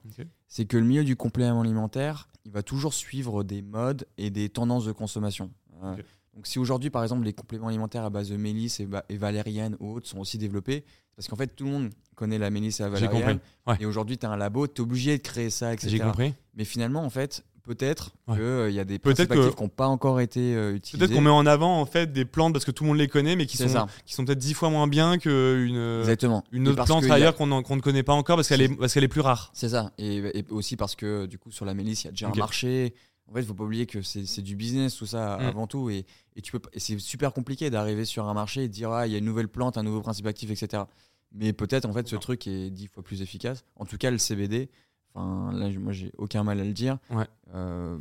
c'est que le milieu du complément alimentaire, il va toujours suivre des modes et des tendances de consommation. Euh. Donc, si aujourd'hui, par exemple, les compléments alimentaires à base de mélisse et, ba- et valériane ou autres sont aussi développés, parce qu'en fait, tout le monde connaît la mélisse et la J'ai valériane. compris. Ouais. Et aujourd'hui, tu as un labo, tu es obligé de créer ça, etc. J'ai compris. Mais finalement, en fait, peut-être Ouais. qu'il y a des Peut-être principes que- actifs qui n'ont pas encore été euh, utilisés. Peut-être qu'on met en avant en fait des plantes parce que tout le monde les connaît, mais qui C'est sont ça, qui sont peut-être dix fois moins bien qu'une exactement. une Et autre plante a- ailleurs qu'on en- qu'on ne connaît pas encore parce qu'elle est parce qu'elle est plus rare. C'est ça. Et, et aussi parce que du coup sur la mélisse, il y a déjà un marché. En fait, il faut pas oublier que c'est du business tout ça Mm. avant tout. Et, et tu peux c'est super compliqué d'arriver sur un marché et de dire ah il y a une nouvelle plante, un nouveau principe actif, etc. Mais peut-être en fait ce truc est dix fois plus efficace. En tout cas le CBD. Enfin là moi j'ai aucun mal à le dire. Ouais. Euh,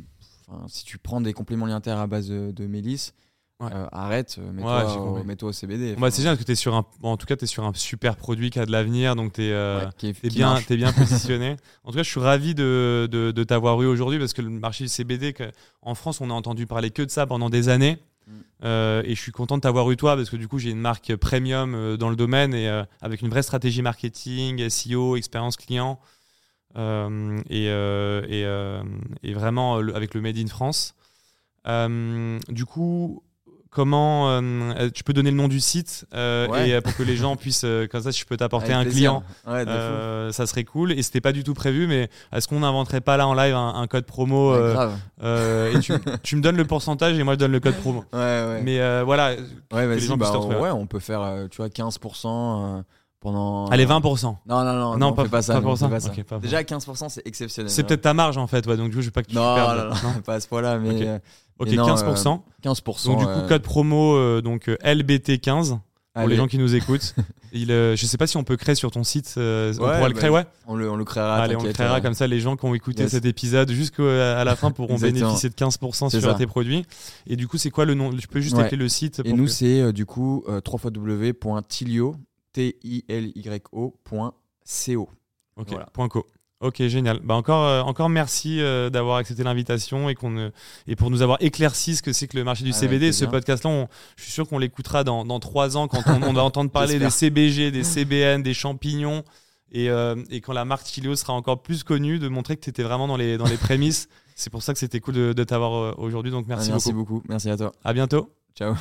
si tu prends des compléments alimentaires à base de, de mélisse, Ouais. euh, arrête, euh, Ouais, mets-toi au, CBD. Bah, c'est génial parce que t'es sur un bon, en tout cas tu es sur un super produit qui a de l'avenir donc tu es ouais, qui est- T'es qui bien, t'es bien [laughs] positionné. en tout cas, je suis ravi de, de, de t'avoir eu aujourd'hui parce que le marché du CBD, que- en France, on a entendu parler que de ça pendant des années. Mm. Euh, et je suis content de t'avoir eu toi parce que du coup, j'ai une marque premium euh, dans le domaine et euh, avec une vraie stratégie marketing, SEO, expérience client euh, et, euh, et, euh, et vraiment euh, avec le Made in France. Euh, du coup, comment euh, tu peux donner le nom du site euh, Ouais. et euh, pour que les gens puissent, euh, comme ça, si je peux t'apporter un plaisir. client Ouais, euh, ça serait cool et c'était pas du tout prévu mais est-ce qu'on n'inventerait pas là en live un, un code promo Ouais, euh, grave. euh, et tu, [laughs] tu me donnes le pourcentage et moi je donne le code promo Ouais, ouais. mais euh, voilà Ouais, les gens bah, retrouver. ouais, on peut faire, euh, tu vois, 15% euh, pendant. allez 20% Non, non, non, Non, on pas- ça. non, on pas pas Déjà, 15%, c'est exceptionnel. c'est hein. peut-être ta marge en fait ouais, donc je veux pas que tu Non, perdes non, non, [laughs] pas à ce point-là, mais. Euh, ok Mais non, 15% 15%. donc du coup euh, code promo euh, donc euh, LBT15 pour allez, les gens qui nous [laughs] écoutent Il, euh, je sais pas si on peut créer sur ton site euh, on pourra le bah, créer ouais on, le, on le créera. Allez, on le créera ouais. comme ça, les gens qui ont écouté Yes. cet épisode jusqu'à la fin pourront bénéficier de 15% C'est sur ça. tes produits. Et du coup, c'est quoi le nom? Tu peux juste Ouais. appeler le site Et pour nous, que- c'est euh, du coup euh, www.tilio, T-I-L-Y-O.co. Ok, Voilà. point .co. Ok, génial. Bah encore, euh, encore merci euh, d'avoir accepté l'invitation et, qu'on ne- et pour nous avoir éclairci ce que c'est que le marché du Avec CBD. Ce podcast-là, je suis sûr qu'on l'écoutera dans, dans trois ans quand on, on va entendre parler des. CBG, des [laughs] CBN, des champignons. Et, euh, et quand la marque Tilio sera encore plus connue, de montrer que tu étais vraiment dans les, dans les prémices. C'est pour ça que c'était cool de, de t'avoir euh, aujourd'hui. Donc merci, merci beaucoup. beaucoup. Merci à toi. À bientôt. Ciao.